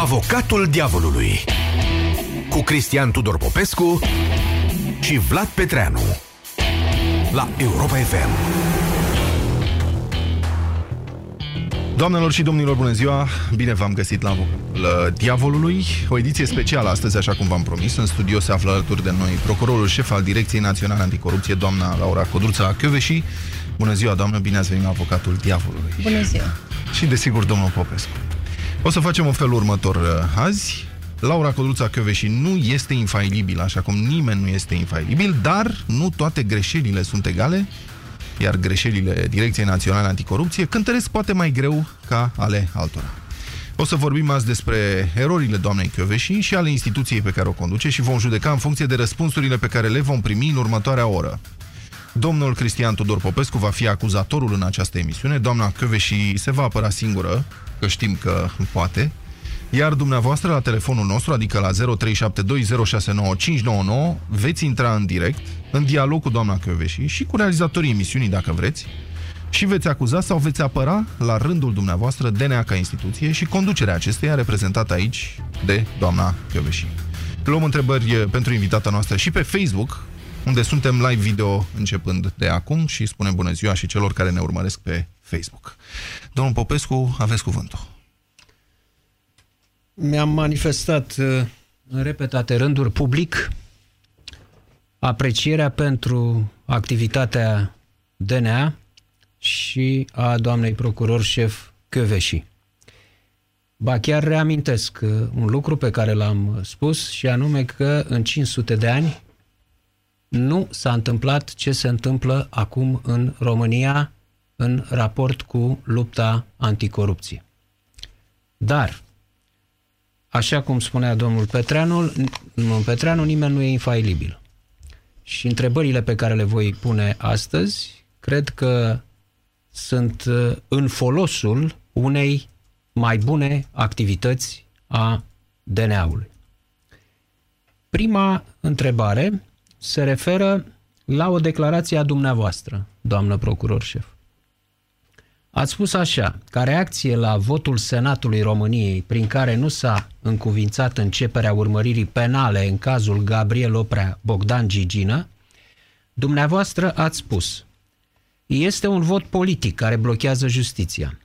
Avocatul diavolului cu Cristian Tudor Popescu și Vlad Petreanu la Europa FM. Doamnelor și domnilor, bună ziua! Bine v-am găsit la, la Diavolului, o ediție specială astăzi, așa cum v-am promis. În studio se află alături de noi procurorul șef al Direcției Naționale Anticorupție, doamna Laura Codruța Chioveși. Bună ziua, doamnă, bine ați venit la avocatul Diavolului. Bună ziua! Și, desigur, domnul Popescu. O să facem un felul următor uh, azi. Laura Codruța Chioveși nu este infailibil, așa cum nimeni nu este infailibil, dar nu toate greșelile sunt egale, iar greșelile Direcției Naționale Anticorupție cântăresc poate mai greu ca ale altora. O să vorbim azi despre erorile doamnei Chioveși și ale instituției pe care o conduce și vom judeca în funcție de răspunsurile pe care le vom primi în următoarea oră. Domnul Cristian Tudor Popescu va fi acuzatorul în această emisiune, doamna Chioveși se va apăra singură, că știm că poate, iar dumneavoastră la telefonul nostru, adică la 0372069599, veți intra în direct, în dialog cu doamna Chioveși și cu realizatorii emisiunii, dacă vreți, și veți acuza sau veți apăra la rândul dumneavoastră DNA ca instituție și conducerea acesteia reprezentată aici de doamna Chioveși. Luăm întrebări pentru invitata noastră și pe Facebook, unde suntem live video începând de acum și spunem bună ziua și celor care ne urmăresc pe Facebook. Domnul Popescu, aveți cuvântul. Mi-am manifestat uh, în repetate rânduri public aprecierea pentru activitatea DNA și a doamnei procuror șef Căveși. Ba chiar reamintesc uh, un lucru pe care l-am spus și anume că în 500 de ani nu s-a întâmplat ce se întâmplă acum în România în raport cu lupta anticorupție. Dar, așa cum spunea domnul Petreanu, domnul Petreanu, nimeni nu e infailibil. Și întrebările pe care le voi pune astăzi, cred că sunt uh, în folosul unei mai bune activități a DNA-ului. Prima întrebare se referă la o declarație a dumneavoastră, doamnă procuror șef. Ați spus așa, ca reacție la votul Senatului României, prin care nu s-a încuvințat începerea urmăririi penale în cazul Gabriel Oprea Bogdan Gigină, dumneavoastră ați spus este un vot politic care blochează justiția.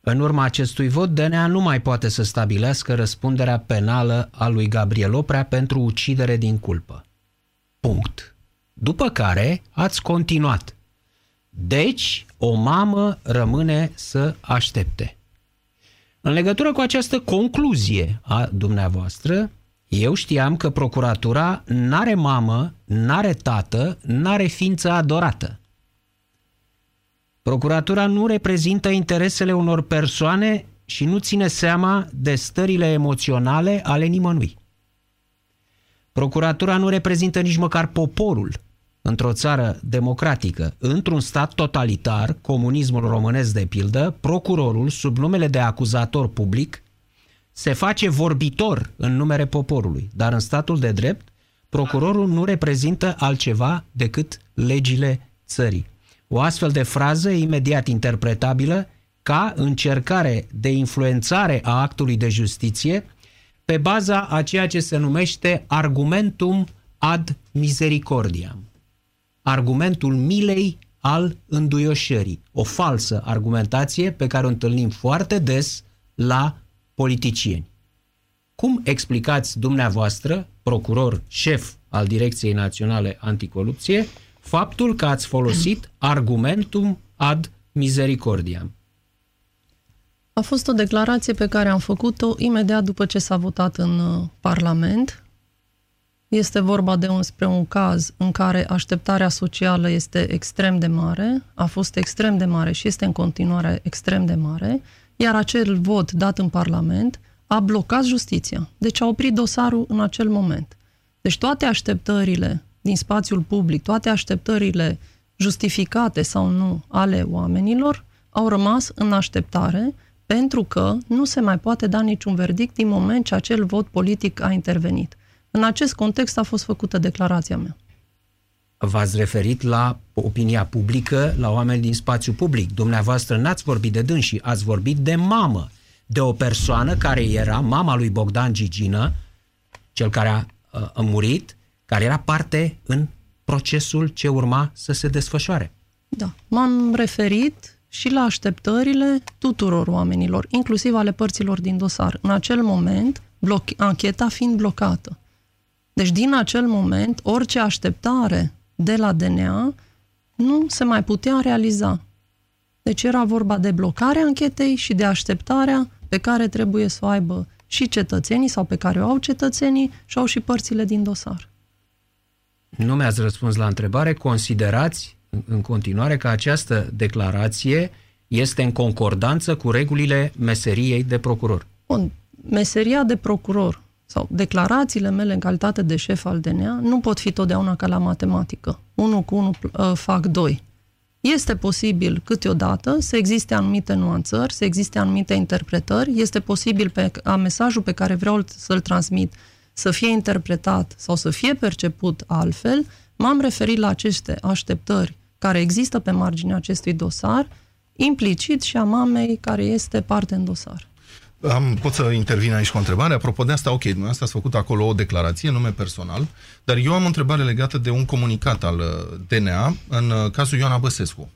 În urma acestui vot, DNA nu mai poate să stabilească răspunderea penală a lui Gabriel Oprea pentru ucidere din culpă. Punct. După care ați continuat. Deci, o mamă rămâne să aștepte. În legătură cu această concluzie a dumneavoastră, eu știam că procuratura n-are mamă, n-are tată, n-are ființă adorată. Procuratura nu reprezintă interesele unor persoane și nu ține seama de stările emoționale ale nimănui. Procuratura nu reprezintă nici măcar poporul într-o țară democratică. Într-un stat totalitar, comunismul românesc de pildă, procurorul, sub numele de acuzator public, se face vorbitor în numere poporului. Dar în statul de drept, procurorul nu reprezintă altceva decât legile țării. O astfel de frază e imediat interpretabilă ca încercare de influențare a actului de justiție pe baza a ceea ce se numește argumentum ad misericordiam. Argumentul milei al înduioșării. O falsă argumentație pe care o întâlnim foarte des la politicieni. Cum explicați dumneavoastră, procuror șef al Direcției Naționale Anticorupție, faptul că ați folosit argumentum ad misericordiam? A fost o declarație pe care am făcut-o imediat după ce s-a votat în uh, Parlament. Este vorba de un, spre un caz în care așteptarea socială este extrem de mare, a fost extrem de mare și este în continuare extrem de mare, iar acel vot dat în Parlament a blocat justiția. Deci a oprit dosarul în acel moment. Deci toate așteptările din spațiul public, toate așteptările justificate sau nu ale oamenilor au rămas în așteptare pentru că nu se mai poate da niciun verdict din moment ce acel vot politic a intervenit. În acest context a fost făcută declarația mea. V-ați referit la opinia publică, la oameni din spațiu public. Dumneavoastră n-ați vorbit de dânsii, ați vorbit de mamă. de o persoană care era mama lui Bogdan Gigină, cel care a, a murit, care era parte în procesul ce urma să se desfășoare. Da, m-am referit și la așteptările tuturor oamenilor, inclusiv ale părților din dosar. În acel moment, bloc- ancheta fiind blocată. Deci, din acel moment, orice așteptare de la DNA nu se mai putea realiza. Deci era vorba de blocarea anchetei și de așteptarea pe care trebuie să o aibă și cetățenii sau pe care o au cetățenii și au și părțile din dosar. Nu mi-ați răspuns la întrebare. Considerați în continuare că această declarație este în concordanță cu regulile meseriei de procuror. Bun, meseria de procuror sau declarațiile mele în calitate de șef al DNA nu pot fi totdeauna ca la matematică. 1 cu 1 uh, fac 2. Este posibil câteodată să existe anumite nuanțări, să existe anumite interpretări, este posibil pe, ca mesajul pe care vreau să-l transmit să fie interpretat sau să fie perceput altfel, m-am referit la aceste așteptări care există pe marginea acestui dosar, implicit și a mamei care este parte în dosar. Am, pot să intervin aici cu o întrebare? Apropo de asta, ok, dumneavoastră ați făcut acolo o declarație, nume personal, dar eu am o întrebare legată de un comunicat al uh, DNA în uh, cazul Ioana Băsescu,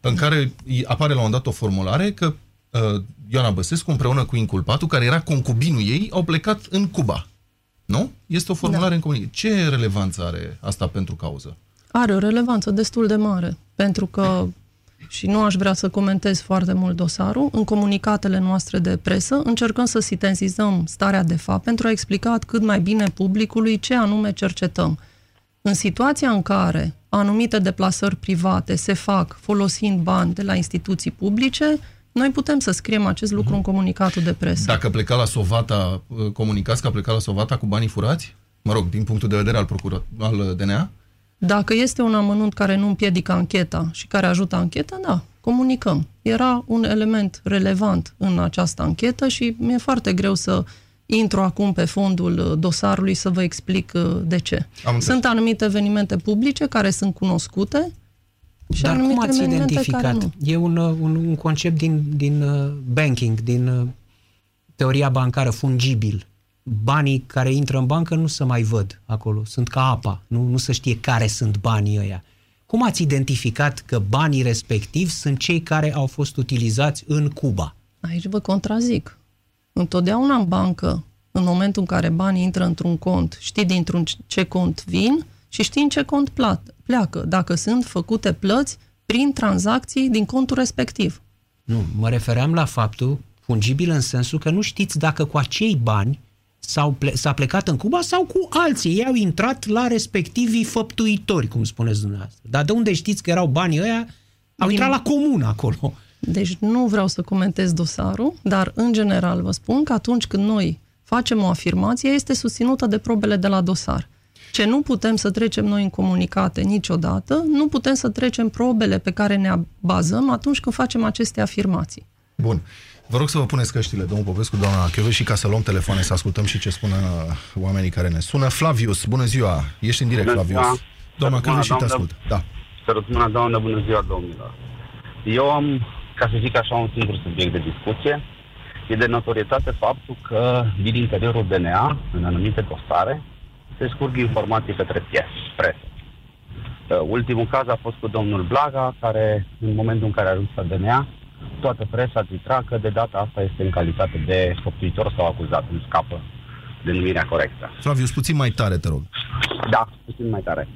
în care apare la un dat o formulare că uh, Ioana Băsescu împreună cu inculpatul, care era concubinul ei, au plecat în Cuba. Nu? Este o formulare da. în comunicat. Ce relevanță are asta pentru cauză? Are o relevanță destul de mare, pentru că și nu aș vrea să comentez foarte mult dosarul, în comunicatele noastre de presă încercăm să sintezizăm starea de fapt pentru a explica cât mai bine publicului ce anume cercetăm. În situația în care anumite deplasări private se fac folosind bani de la instituții publice, noi putem să scriem acest lucru în comunicatul de presă. Dacă pleca la Sovata, uh, comunicați că a plecat la Sovata cu banii furați? Mă rog, din punctul de vedere al, procură, al DNA? Dacă este un amănunt care nu împiedică ancheta și care ajută ancheta, da, comunicăm. Era un element relevant în această anchetă și mi-e foarte greu să intru acum pe fondul uh, dosarului să vă explic uh, de ce. Am sunt anumite evenimente publice care sunt cunoscute și Dar cum ați identificat? E un, uh, un, un concept din, din banking, din teoria bancară fungibil banii care intră în bancă nu se mai văd acolo, sunt ca apa, nu, nu se știe care sunt banii ăia. Cum ați identificat că banii respectivi sunt cei care au fost utilizați în Cuba? Aici vă contrazic. Întotdeauna în bancă, în momentul în care banii intră într-un cont, știi dintr-un ce cont vin și știi în ce cont pleacă, dacă sunt făcute plăți prin tranzacții din contul respectiv. Nu, mă refeream la faptul fungibil în sensul că nu știți dacă cu acei bani s-au ple- s-a plecat în Cuba sau cu alții. Ei au intrat la respectivii făptuitori, cum spuneți dumneavoastră. Dar de unde știți că erau banii ăia? Au intrat la comună acolo. Deci nu vreau să comentez dosarul, dar în general vă spun că atunci când noi facem o afirmație, este susținută de probele de la dosar. Ce nu putem să trecem noi în comunicate niciodată, nu putem să trecem probele pe care ne bazăm atunci când facem aceste afirmații. Bun. Vă rog să vă puneți căștile, domnul Popescu, doamna Chioveș, și ca să luăm telefoane, să ascultăm și ce spun oamenii care ne sună. Flavius, bună ziua! Ești în direct, bună Flavius. Ziua. Doamna Chioveș și te ascult. Da. Să răspundă, doamnă, bună ziua, domnilor. Eu am, ca să zic așa, un singur subiect de discuție. E de notorietate faptul că din interiorul DNA, în anumite dosare, se scurg informații către presă. Uh, ultimul caz a fost cu domnul Blaga, care în momentul în care a ajuns la DNA, toată presa titra că de data asta este în calitate de făptuitor sau acuzat, îmi scapă denumirea corectă. Flavius, puțin mai tare, te rog. Da, puțin mai tare.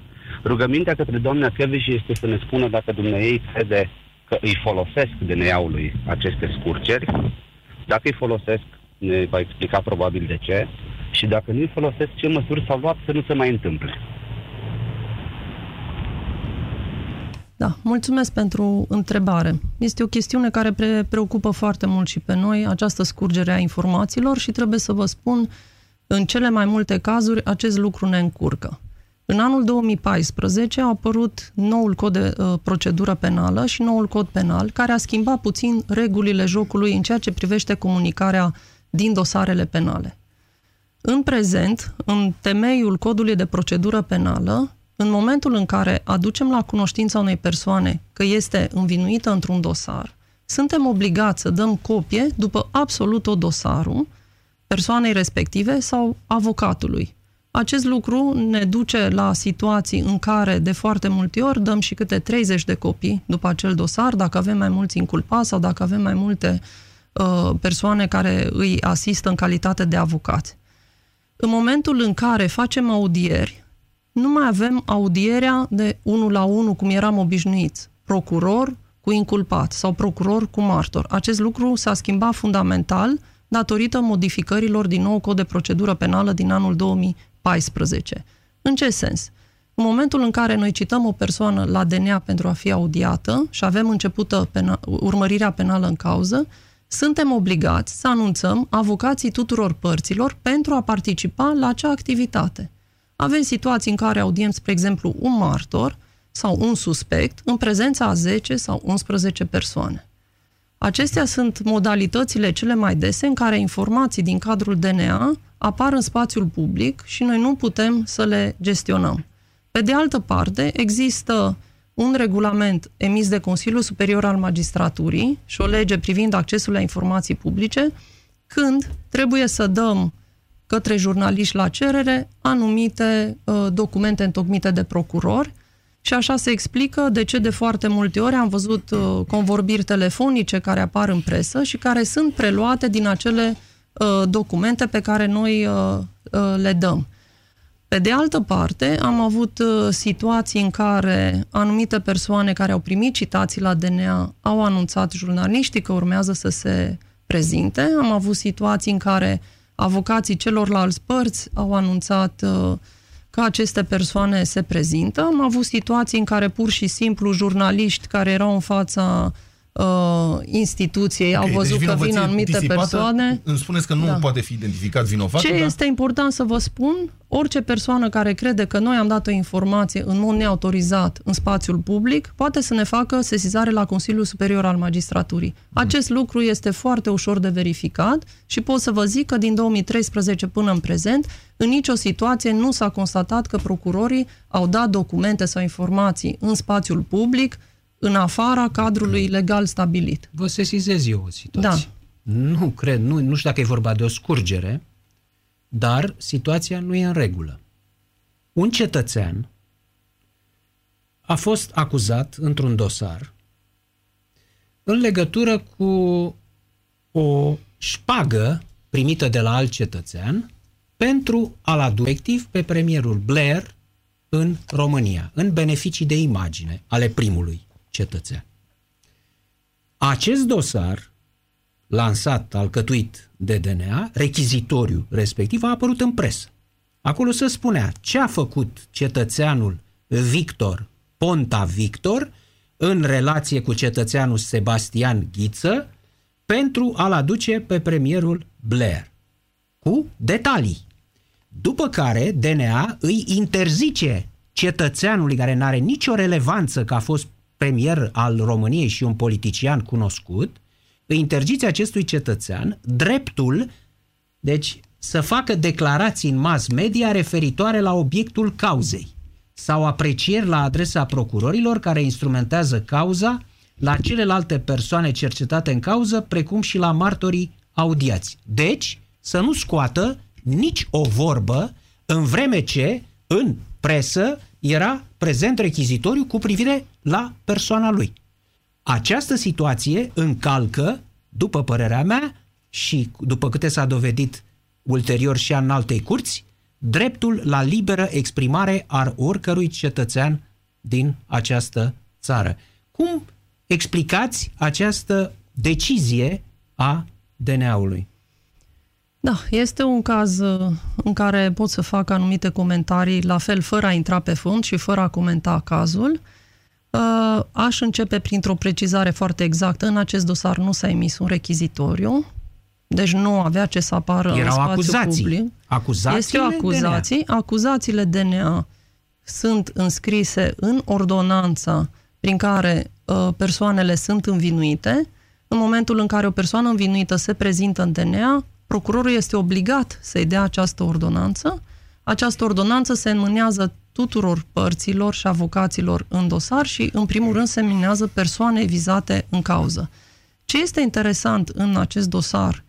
Rugămintea către doamna Kevish este să ne spună dacă dumneai crede că îi folosesc DNA-ului aceste scurgeri. Dacă îi folosesc, ne va explica probabil de ce. Și dacă nu îi folosesc, ce măsuri s-au luat să nu se mai întâmple. Da, mulțumesc pentru întrebare. Este o chestiune care pre- preocupă foarte mult și pe noi, această scurgere a informațiilor și trebuie să vă spun, în cele mai multe cazuri, acest lucru ne încurcă. În anul 2014 a apărut noul cod de uh, procedură penală și noul cod penal, care a schimbat puțin regulile jocului în ceea ce privește comunicarea din dosarele penale. În prezent, în temeiul codului de procedură penală, în momentul în care aducem la cunoștința unei persoane că este învinuită într-un dosar suntem obligați să dăm copie după absolut tot dosarul persoanei respective sau avocatului. Acest lucru ne duce la situații în care de foarte multe ori dăm și câte 30 de copii după acel dosar, dacă avem mai mulți inculpați sau dacă avem mai multe uh, persoane care îi asistă în calitate de avocați. În momentul în care facem audieri, nu mai avem audierea de unul la unul cum eram obișnuiți. Procuror cu inculpat sau procuror cu martor. Acest lucru s-a schimbat fundamental datorită modificărilor din nou cod de procedură penală din anul 2014. În ce sens? În momentul în care noi cităm o persoană la DNA pentru a fi audiată și avem începută pena- urmărirea penală în cauză, suntem obligați să anunțăm avocații tuturor părților pentru a participa la acea activitate. Avem situații în care audiem, spre exemplu, un martor sau un suspect în prezența a 10 sau 11 persoane. Acestea sunt modalitățile cele mai dese în care informații din cadrul DNA apar în spațiul public și noi nu putem să le gestionăm. Pe de altă parte, există un regulament emis de Consiliul Superior al Magistraturii și o lege privind accesul la informații publice, când trebuie să dăm către jurnaliști la cerere anumite uh, documente întocmite de procurori și așa se explică de ce de foarte multe ori am văzut uh, convorbiri telefonice care apar în presă și care sunt preluate din acele uh, documente pe care noi uh, uh, le dăm. Pe de altă parte, am avut uh, situații în care anumite persoane care au primit citații la DNA au anunțat jurnaliștii că urmează să se prezinte. Am avut situații în care avocații celorlalți părți au anunțat uh, că aceste persoane se prezintă. Am avut situații în care pur și simplu jurnaliști care erau în fața uh, instituției okay, au văzut deci că vin anumite persoane. Îmi spuneți că nu da. poate fi identificat vinovat? Ce da? este important să vă spun? Orice persoană care crede că noi am dat o informație în mod neautorizat în spațiul public, poate să ne facă sesizare la Consiliul Superior al Magistraturii. Mm. Acest lucru este foarte ușor de verificat și pot să vă zic că din 2013 până în prezent, în nicio situație nu s-a constatat că procurorii au dat documente sau informații în spațiul public în afara cadrului legal stabilit. Vă sesizez eu o situație. Da. Nu cred, nu, nu știu dacă e vorba de o scurgere, dar situația nu e în regulă. Un cetățean a fost acuzat într-un dosar în legătură cu o șpagă primită de la alt cetățean pentru a-l aduce pe premierul Blair în România, în beneficii de imagine ale primului cetățean. Acest dosar, lansat, alcătuit de DNA, rechizitoriu respectiv, a apărut în presă. Acolo se spunea ce a făcut cetățeanul Victor Ponta Victor în relație cu cetățeanul Sebastian Ghiță pentru a-l aduce pe premierul Blair. Cu detalii. După care DNA îi interzice cetățeanului care nu are nicio relevanță că a fost premier al României și un politician cunoscut, îi interzice acestui cetățean dreptul, deci, să facă declarații în mass media referitoare la obiectul cauzei sau aprecieri la adresa procurorilor care instrumentează cauza la celelalte persoane cercetate în cauză, precum și la martorii audiați. Deci, să nu scoată nici o vorbă în vreme ce, în presă, era prezent rechizitoriu cu privire la persoana lui. Această situație încalcă, după părerea mea, și după câte s-a dovedit ulterior și în altei curți, dreptul la liberă exprimare a oricărui cetățean din această țară. Cum explicați această decizie a DNA-ului? Da, este un caz uh, în care pot să fac anumite comentarii, la fel fără a intra pe fond și fără a comenta cazul. Uh, aș începe printr-o precizare foarte exactă. În acest dosar nu s-a emis un rechizitoriu, deci nu avea ce să apară Erau în spațiu acuzații. public. Acuzațiile este o acuzație. DNA. Acuzațiile DNA sunt înscrise în ordonanța prin care uh, persoanele sunt învinuite. În momentul în care o persoană învinuită se prezintă în DNA, procurorul este obligat să-i dea această ordonanță. Această ordonanță se înmânează tuturor părților și avocaților în dosar și, în primul rând, se minează persoane vizate în cauză. Ce este interesant în acest dosar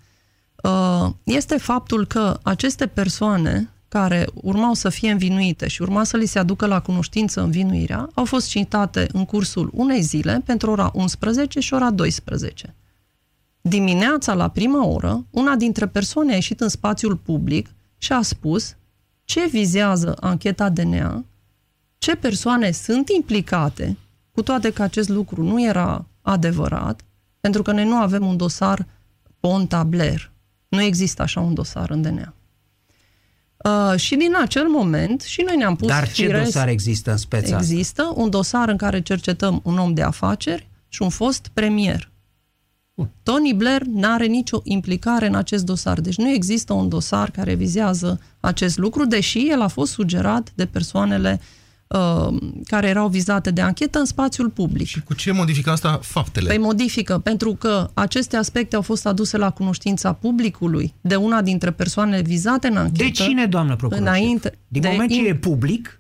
uh, este faptul că aceste persoane care urmau să fie învinuite și urma să li se aducă la cunoștință învinuirea, au fost citate în cursul unei zile pentru ora 11 și ora 12. Dimineața, la prima oră, una dintre persoane a ieșit în spațiul public și a spus ce vizează ancheta DNA, ce persoane sunt implicate, cu toate că acest lucru nu era adevărat, pentru că noi nu avem un dosar Ponta Blair. Nu există așa un dosar în DNA. Uh, și din acel moment și noi ne-am pus Dar ce firesc, dosar există în speța Există asta? un dosar în care cercetăm un om de afaceri și un fost premier. Tony Blair nu are nicio implicare în acest dosar. Deci nu există un dosar care vizează acest lucru, deși el a fost sugerat de persoanele uh, care erau vizate de anchetă în spațiul public. Și cu ce modifică asta faptele? Păi modifică, pentru că aceste aspecte au fost aduse la cunoștința publicului de una dintre persoanele vizate în anchetă. De cine, doamnă procuror? Înainte, Din de moment ce in- e public,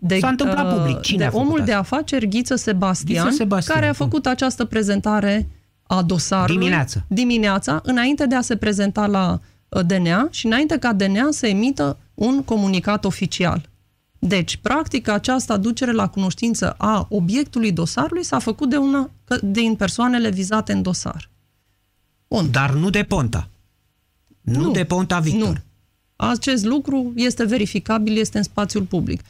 de, S-a întâmplat uh, public. Cine de a făcut omul asta? de afaceri Ghiță Sebastian, Ghiță Sebastian, care a bun. făcut această prezentare a dosarului Dimineața. dimineața, înainte de a se prezenta la uh, DNA și înainte ca DNA să emită un comunicat oficial. Deci, practic, această aducere la cunoștință a obiectului dosarului s-a făcut de una că- din persoanele vizate în dosar. Bun. dar nu de Ponta. Nu, Nu. de Ponta Victor. Nu. Acest lucru este verificabil, este în spațiul public.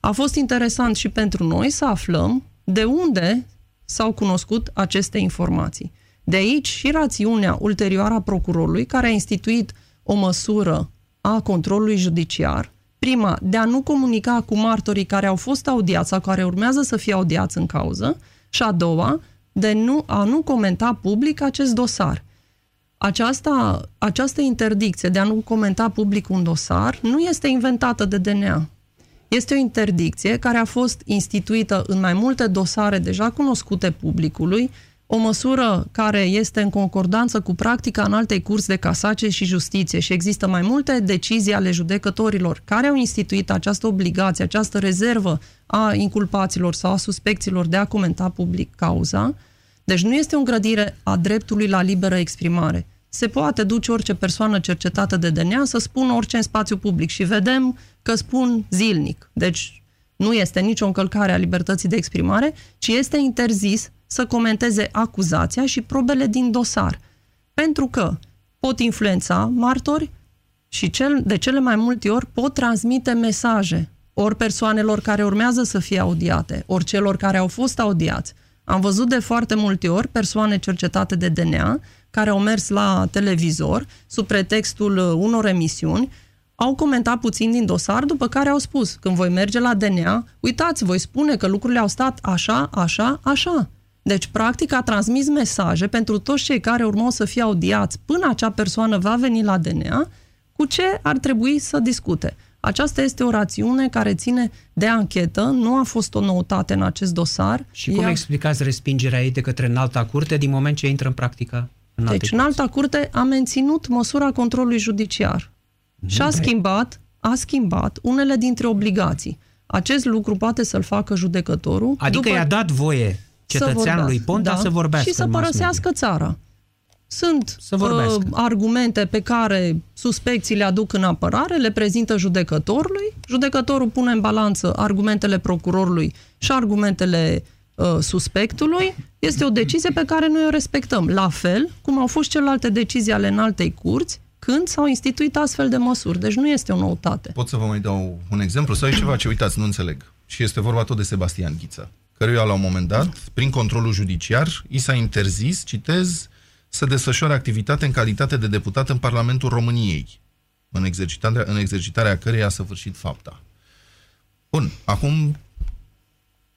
A fost interesant și pentru noi să aflăm de unde s-au cunoscut aceste informații. De aici și rațiunea ulterioară a procurorului, care a instituit o măsură a controlului judiciar, prima, de a nu comunica cu martorii care au fost audiați sau care urmează să fie audiați în cauză, și a doua, de nu, a nu comenta public acest dosar. Aceasta, această interdicție de a nu comenta public un dosar nu este inventată de DNA. Este o interdicție care a fost instituită în mai multe dosare deja cunoscute publicului, o măsură care este în concordanță cu practica în alte curs de casacie și justiție și există mai multe decizii ale judecătorilor care au instituit această obligație, această rezervă a inculpaților sau a suspecților de a comenta public cauza. Deci nu este o îngrădire a dreptului la liberă exprimare. Se poate duce orice persoană cercetată de DNA să spună orice în spațiu public și vedem că spun zilnic. Deci nu este nicio încălcare a libertății de exprimare, ci este interzis să comenteze acuzația și probele din dosar. Pentru că pot influența martori și cel, de cele mai multe ori pot transmite mesaje ori persoanelor care urmează să fie audiate, ori celor care au fost audiați. Am văzut de foarte multe ori persoane cercetate de DNA care au mers la televizor sub pretextul uh, unor emisiuni, au comentat puțin din dosar, după care au spus, când voi merge la DNA, uitați, voi spune că lucrurile au stat așa, așa, așa. Deci, practic, a transmis mesaje pentru toți cei care urmau să fie audiați până acea persoană va veni la DNA, cu ce ar trebui să discute. Aceasta este o rațiune care ține de anchetă, nu a fost o noutate în acest dosar. Și cum Ea- explicați respingerea ei de către înalta curte din moment ce intră în practica în alte Deci, în curți? alta curte a menținut măsura controlului judiciar și a schimbat, a schimbat unele dintre obligații. Acest lucru poate să-l facă judecătorul. Adică după- i-a dat voie să cetățeanului vorbească, Ponta da, să vorbească și să în mass părăsească țara. Sunt Să vorbească. uh, argumente pe care suspecții le aduc în apărare, le prezintă judecătorului, judecătorul pune în balanță argumentele procurorului și argumentele uh, suspectului, este o decizie pe care noi o respectăm. La fel cum au fost celelalte decizii ale înaltei curți, când s-au instituit astfel de măsuri. Deci nu este o noutate. Pot să vă mai dau un exemplu? Sau e ceva ce, uitați, nu înțeleg. Și este vorba tot de Sebastian Ghiță, căruia la un moment dat, prin controlul judiciar, i s-a interzis, citez, să desfășoare activitate în calitate de deputat în Parlamentul României, în exercitarea, în exercitarea căreia a săvârșit fapta. Bun, acum,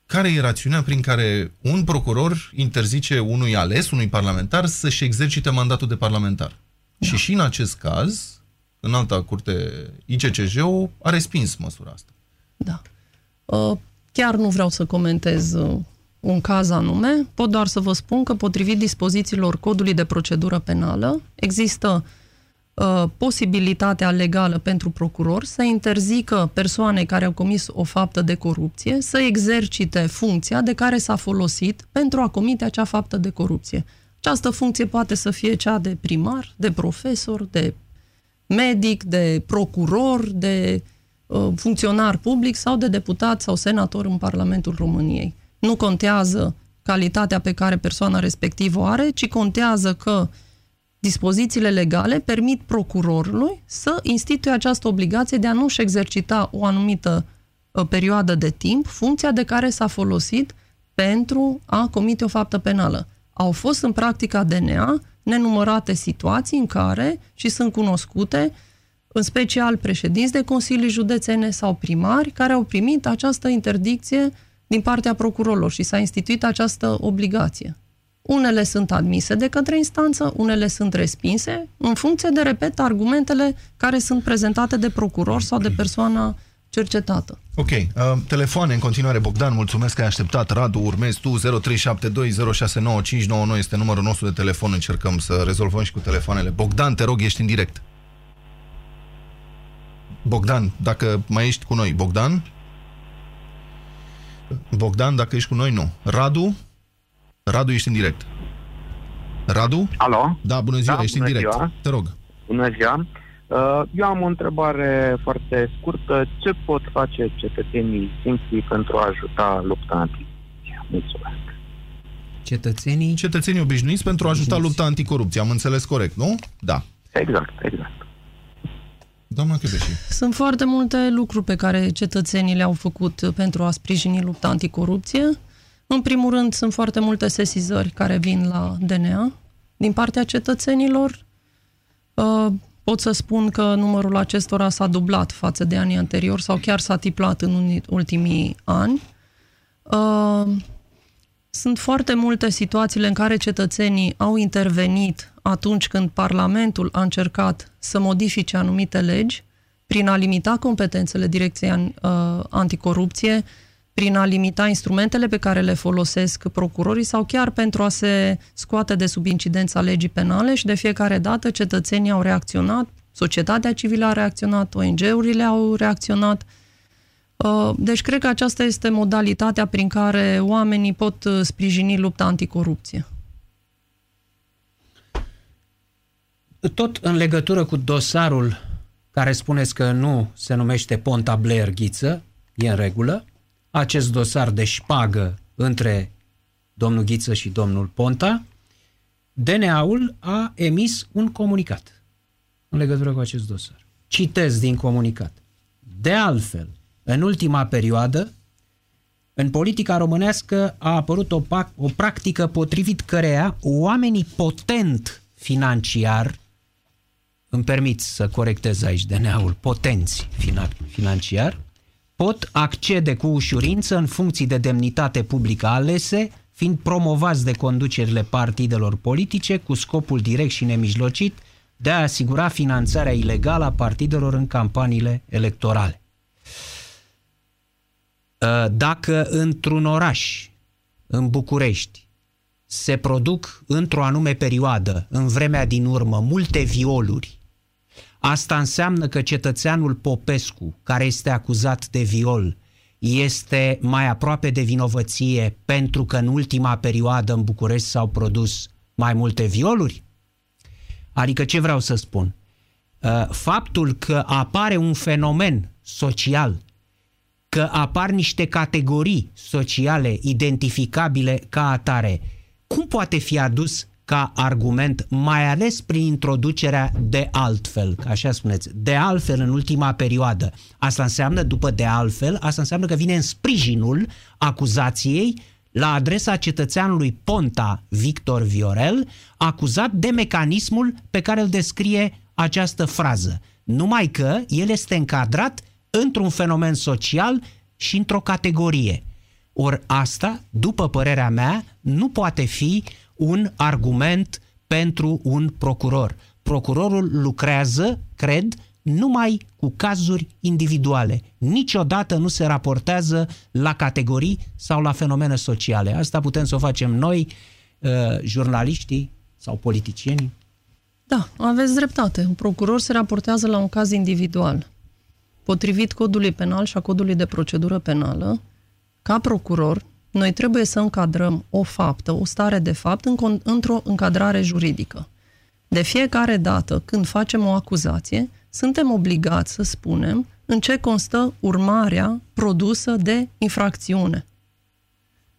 care e rațiunea prin care un procuror interzice unui ales, unui parlamentar, să-și exercite mandatul de parlamentar? Da. Și și în acest caz, în alta curte, ICCJ-ul a respins măsura asta. Da. Uh, Chiar nu vreau să comentez uh, un caz anume, pot doar să vă spun că potrivit dispozițiilor codului de procedură penală, există uh, posibilitatea legală pentru procuror să interzică persoanei care au comis o faptă de corupție să exercite funcția de care s-a folosit pentru a comite acea faptă de corupție. Această funcție poate să fie cea de primar, de profesor, de medic, de procuror, de uh, funcționar public sau de deputat sau senator în Parlamentul României. Nu contează calitatea pe care persoana respectivă o are, ci contează că dispozițiile legale permit procurorului să instituie această obligație de a nu-și exercita o anumită uh, perioadă de timp, funcția de care s-a folosit pentru a comite o faptă penală. Au fost în practica DNA nenumărate situații în care, și sunt cunoscute, în special președinți de consilii județene sau primari, care au primit această interdicție din partea procurorilor și s-a instituit această obligație. Unele sunt admise de către instanță, unele sunt respinse, în funcție de, repet, argumentele care sunt prezentate de procuror sau de persoana cercetată. Ok. Uh, telefoane în continuare. Bogdan, mulțumesc că ai așteptat. Radu, urmezi tu. 0372069599 este numărul nostru de telefon. Încercăm să rezolvăm și cu telefoanele. Bogdan, te rog, ești în direct. Bogdan, dacă mai ești cu noi. Bogdan? Bogdan, dacă ești cu noi, nu. Radu? Radu, ești în direct. Radu? Alo? Da, bună ziua, Da, ești în bună direct. ziua. Te rog. Bună ziua! Uh, Eu am o întrebare foarte scurtă. Ce pot face cetățenii simpli pentru a ajuta lupta anticorupție? Mulțumesc! Cetățenii... Cetățenii obișnuiți pentru a ajuta Obișnuiți. lupta anticorupție. Am înțeles corect, nu? Da. Exact, exact. Doamna Chebeși. Sunt foarte multe lucruri pe care cetățenii le-au făcut pentru a sprijini lupta anticorupție. În primul rând, sunt foarte multe sesizări care vin la DNA din partea cetățenilor. Uh, Pot să spun că numărul acestora s-a dublat față de anii anteriori sau chiar s-a triplat în unii- ultimii ani. Uh, Sunt foarte multe situațiile în care cetățenii au intervenit atunci când Parlamentul a încercat să modifice anumite legi prin a limita competențele Direcției An- uh, Anticorupție, prin a limita instrumentele pe care le folosesc procurorii sau chiar pentru a se scoate de sub incidența legii penale și de fiecare dată cetățenii au reacționat, societatea civilă a reacționat, ONG-urile au reacționat. Uh, Deci cred că aceasta este modalitatea prin care oamenii pot uh, sprijini lupta anticorupție. Tot în legătură cu dosarul care spuneți că nu se numește Ponta Blair Ghiță, e în regulă, acest dosar de șpagă între domnul Ghiță și domnul Ponta, DNA-ul a emis un comunicat în legătură cu acest dosar. Citez din comunicat. De altfel, în ultima perioadă, în politica românească a apărut o, pac- o practică potrivit căreia oamenii potent financiar, îmi permit să corectez aici DNA-ul, potenți fina- financiar, pot accede cu ușurință în funcții de demnitate publică alese, fiind promovați de conducerile partidelor politice cu scopul direct și nemijlocit de a asigura finanțarea ilegală a partidelor în campaniile electorale. Uh, Dacă într-un oraș, în București, se produc într-o anume perioadă, în vremea din urmă, multe violuri, asta înseamnă că cetățeanul Popescu, care este acuzat de viol, este mai aproape de vinovăție pentru că în ultima perioadă în București s-au produs mai multe violuri? Adică ce vreau să spun? Uh, Faptul că apare un fenomen social că apar niște categorii sociale identificabile ca atare. Cum poate fi adus ca argument, mai ales prin introducerea de altfel, că așa spuneți, de altfel în ultima perioadă. Asta înseamnă, după de altfel, asta înseamnă că vine în sprijinul acuzației la adresa cetățeanului Ponta Victor Viorel, acuzat de mecanismul pe care îl descrie această frază. Numai că el este încadrat într-un fenomen social și într-o categorie. Ori asta, după părerea mea, nu poate fi un argument pentru un procuror. Procurorul lucrează, cred, numai cu cazuri individuale. Niciodată nu se raportează la categorii sau la fenomene sociale. Asta putem să o facem noi, uh, jurnaliștii sau politicienii. Da, aveți dreptate. Un procuror se raportează la un caz individual. Potrivit codului penal și a codului de procedură penală, ca procuror, Noi trebuie să încadrăm o faptă, o stare de fapt, în, într-o încadrare juridică. De fiecare dată când facem o acuzație, suntem obligați să spunem în ce constă urmarea produsă de infracțiune.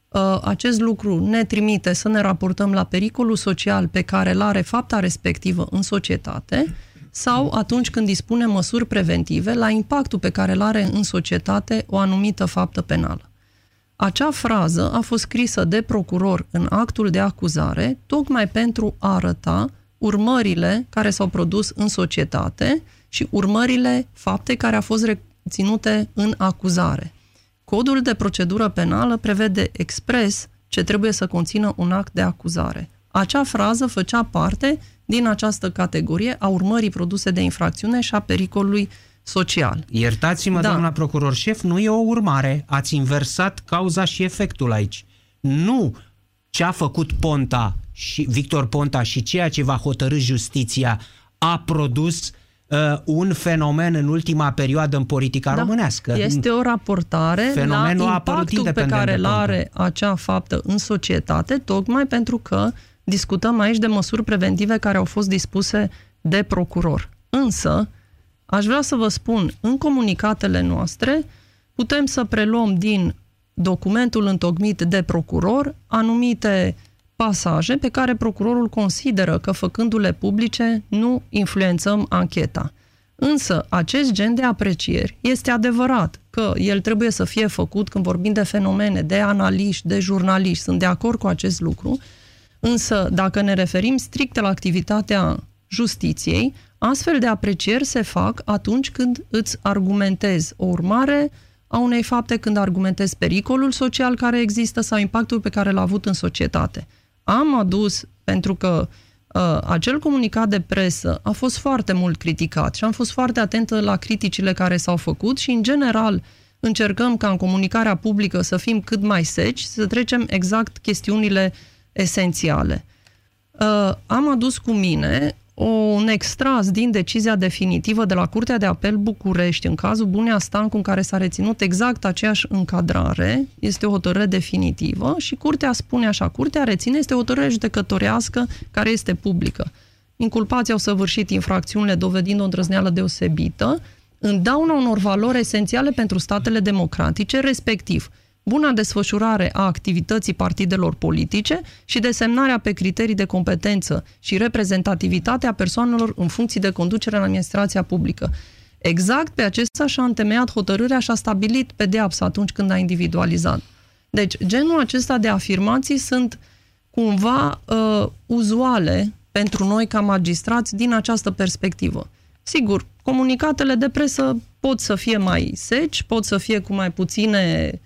Uh, acest lucru ne trimite să ne raportăm la pericolul social pe care îl are fapta respectivă în societate sau atunci când dispune măsuri preventive la impactul pe care îl are în societate o anumită faptă penală. Acea frază a fost scrisă de procuror în actul de acuzare tocmai pentru a arăta urmările care s-au produs în societate și urmările fapte care au fost reținute în acuzare. Codul de procedură penală prevede expres ce trebuie să conțină un act de acuzare. Acea frază făcea parte din această categorie a urmării produse de infracțiune și a pericolului social. Iertați-mă, da. doamna procuror șef, nu e o urmare. Ați inversat cauza și efectul aici. Nu ce a făcut Ponta și Victor Ponta și ceea ce va hotărâ justiția a produs uh, un fenomen în ultima perioadă în politica da. românească. Este o raportare Fenomenul la impactul pe care îl are acea faptă în societate, tocmai pentru că discutăm aici de măsuri preventive care au fost dispuse de procuror. Însă, aș vrea să vă spun, în comunicatele noastre putem să preluăm din documentul întocmit de procuror anumite pasaje pe care procurorul consideră că, făcându-le publice, nu influențăm ancheta. Însă, acest gen de aprecieri este adevărat că el trebuie să fie făcut când vorbim de fenomene, de analiști, de jurnaliști, sunt de acord cu acest lucru, însă dacă ne referim strict la activitatea justiției, astfel de aprecieri se fac atunci când îți argumentezi o urmare a unei fapte, când argumentezi pericolul social care există sau impactul pe care l-a avut în societate am adus, pentru că uh, acel comunicat de presă a fost foarte mult criticat și am fost foarte atentă la criticile care s-au făcut și, în general, încercăm ca în comunicarea publică să fim cât mai seci, să trecem exact chestiunile esențiale. Uh, am adus cu mine un extras din decizia definitivă de la Curtea de Apel București, în cazul Bunea Stancu, în care s-a reținut exact aceeași încadrare, este o hotărâre definitivă și Curtea spune așa, Curtea reține este o hotărâre judecătorească care este publică. Inculpații au săvârșit infracțiunile dovedind o îndrăzneală deosebită, în dauna unor valori esențiale pentru statele democratice, respectiv buna desfășurare a activității partidelor politice și desemnarea pe criterii de competență și reprezentativitate a persoanelor în funcții de conducere în administrația publică. Exact pe acesta și-a întemeiat hotărârea și a stabilit pedeapsa atunci când a individualizat. Deci, genul acesta de afirmații sunt cumva uh, uzuale pentru noi ca magistrați din această perspectivă. Sigur, comunicatele de presă pot să fie mai seci, pot să fie cu mai puține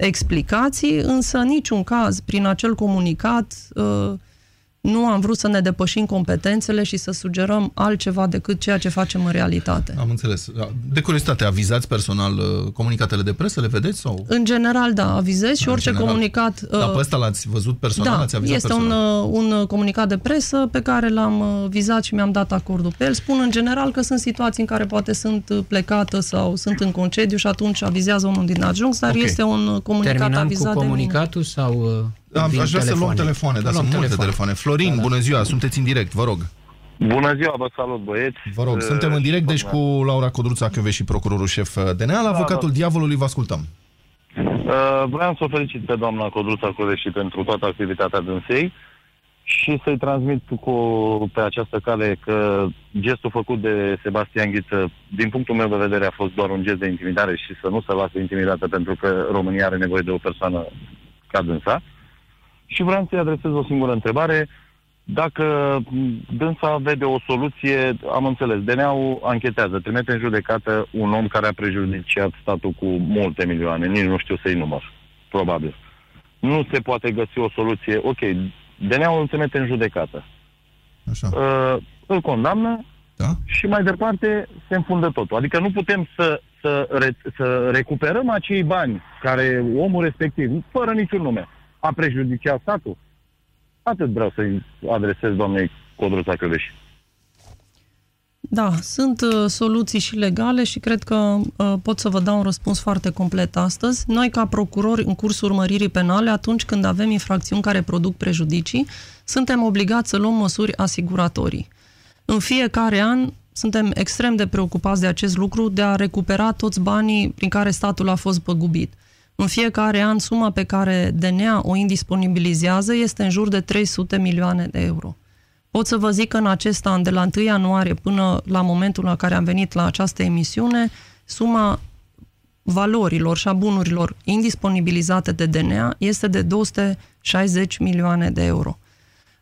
explicații, însă în niciun caz, prin acel comunicat, uh, nu am vrut să ne depășim competențele și să sugerăm altceva decât ceea ce facem în realitate. Am înțeles. De curiozitate, avizați personal uh, comunicatele de presă? Le vedeți? sau? În general, da, avizez și în orice general. comunicat... Dar pe ăsta l-ați văzut personal? Da, ați avizat este personal? Un, un comunicat de presă pe care l-am vizat și mi-am dat acordul pe el. Spun în general că sunt situații în care poate sunt plecată sau sunt în concediu și atunci avizează unul din adjuncți, dar okay. este un comunicat Terminăm avizat cu comunicatul de sau... Da, aș vrea telefoane. să luăm telefoane, dar sunt multe telefoane. telefoane. Florin, da, da. bună ziua, sunteți în direct, vă rog. Bună ziua, vă salut băieți. Vă rog, suntem în direct, deci cu Laura Codruța Chiove și procurorul șef DNA, la da, avocatul da. diavolului, vă ascultăm. Uh, vreau să o felicit pe doamna Codruța Chiove și pentru toată activitatea dânsei și să-i transmit cu, pe această cale că gestul făcut de Sebastian Ghiță, din punctul meu de vedere, a fost doar un gest de intimidare și să nu se lasă intimidată pentru că România are nevoie de o persoană ca dânsa. Uh, și vreau să-i adresez o singură întrebare. Dacă dânsa vede o soluție, am înțeles, DNA-ul anchetează, trimite în judecată un om care a prejudiciat statul cu multe milioane, nici nu știu să-i număr, probabil. Nu se poate găsi o soluție, ok, DNA-ul îl trimite în judecată. Așa. Uh, îl condamnă da? și mai departe se înfundă totul. Adică nu putem să, să, re, să recuperăm acei bani care omul respectiv, fără niciun nume, a prejudiciat statul? Atât vreau să-i adresez doamnei Codruța Căveși. Da, sunt uh, soluții și legale și cred că uh, pot să vă dau un răspuns foarte complet astăzi. Noi, ca procurori, în cursul urmăririi penale, atunci când avem infracțiuni care produc prejudicii, suntem obligați să luăm măsuri asiguratorii. În fiecare an suntem extrem de preocupați de acest lucru, de a recupera toți banii prin care statul a fost păgubit. În fiecare an, suma pe care DNA o indisponibilizează este în jur de 300 milioane de euro. Pot să vă zic că în acest an, de la 1 ianuarie până la momentul la care am venit la această emisiune, suma valorilor și a bunurilor indisponibilizate de DNA este de 260 milioane de euro.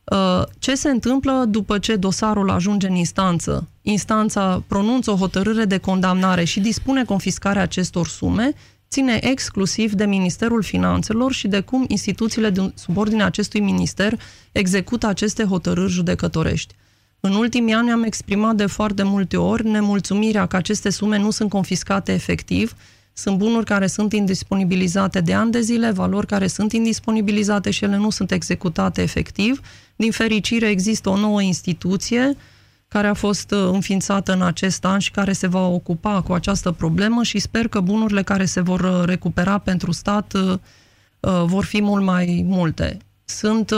Uh, ce se întâmplă după ce dosarul ajunge în instanță? Instanța pronunță o hotărâre de condamnare și dispune confiscarea acestor sume, ține exclusiv de Ministerul Finanțelor și de cum instituțiile din subordine acestui minister execută aceste hotărâri judecătorești. În ultimii ani am exprimat de foarte multe ori nemulțumirea că aceste sume nu sunt confiscate efectiv, sunt bunuri care sunt indisponibilizate de ani de zile, valori care sunt indisponibilizate și ele nu sunt executate efectiv. Din fericire există o nouă instituție care a fost uh, înființată în acest an și care se va ocupa cu această problemă și sper că bunurile care se vor uh, recupera pentru stat uh, vor fi mult mai multe. Sunt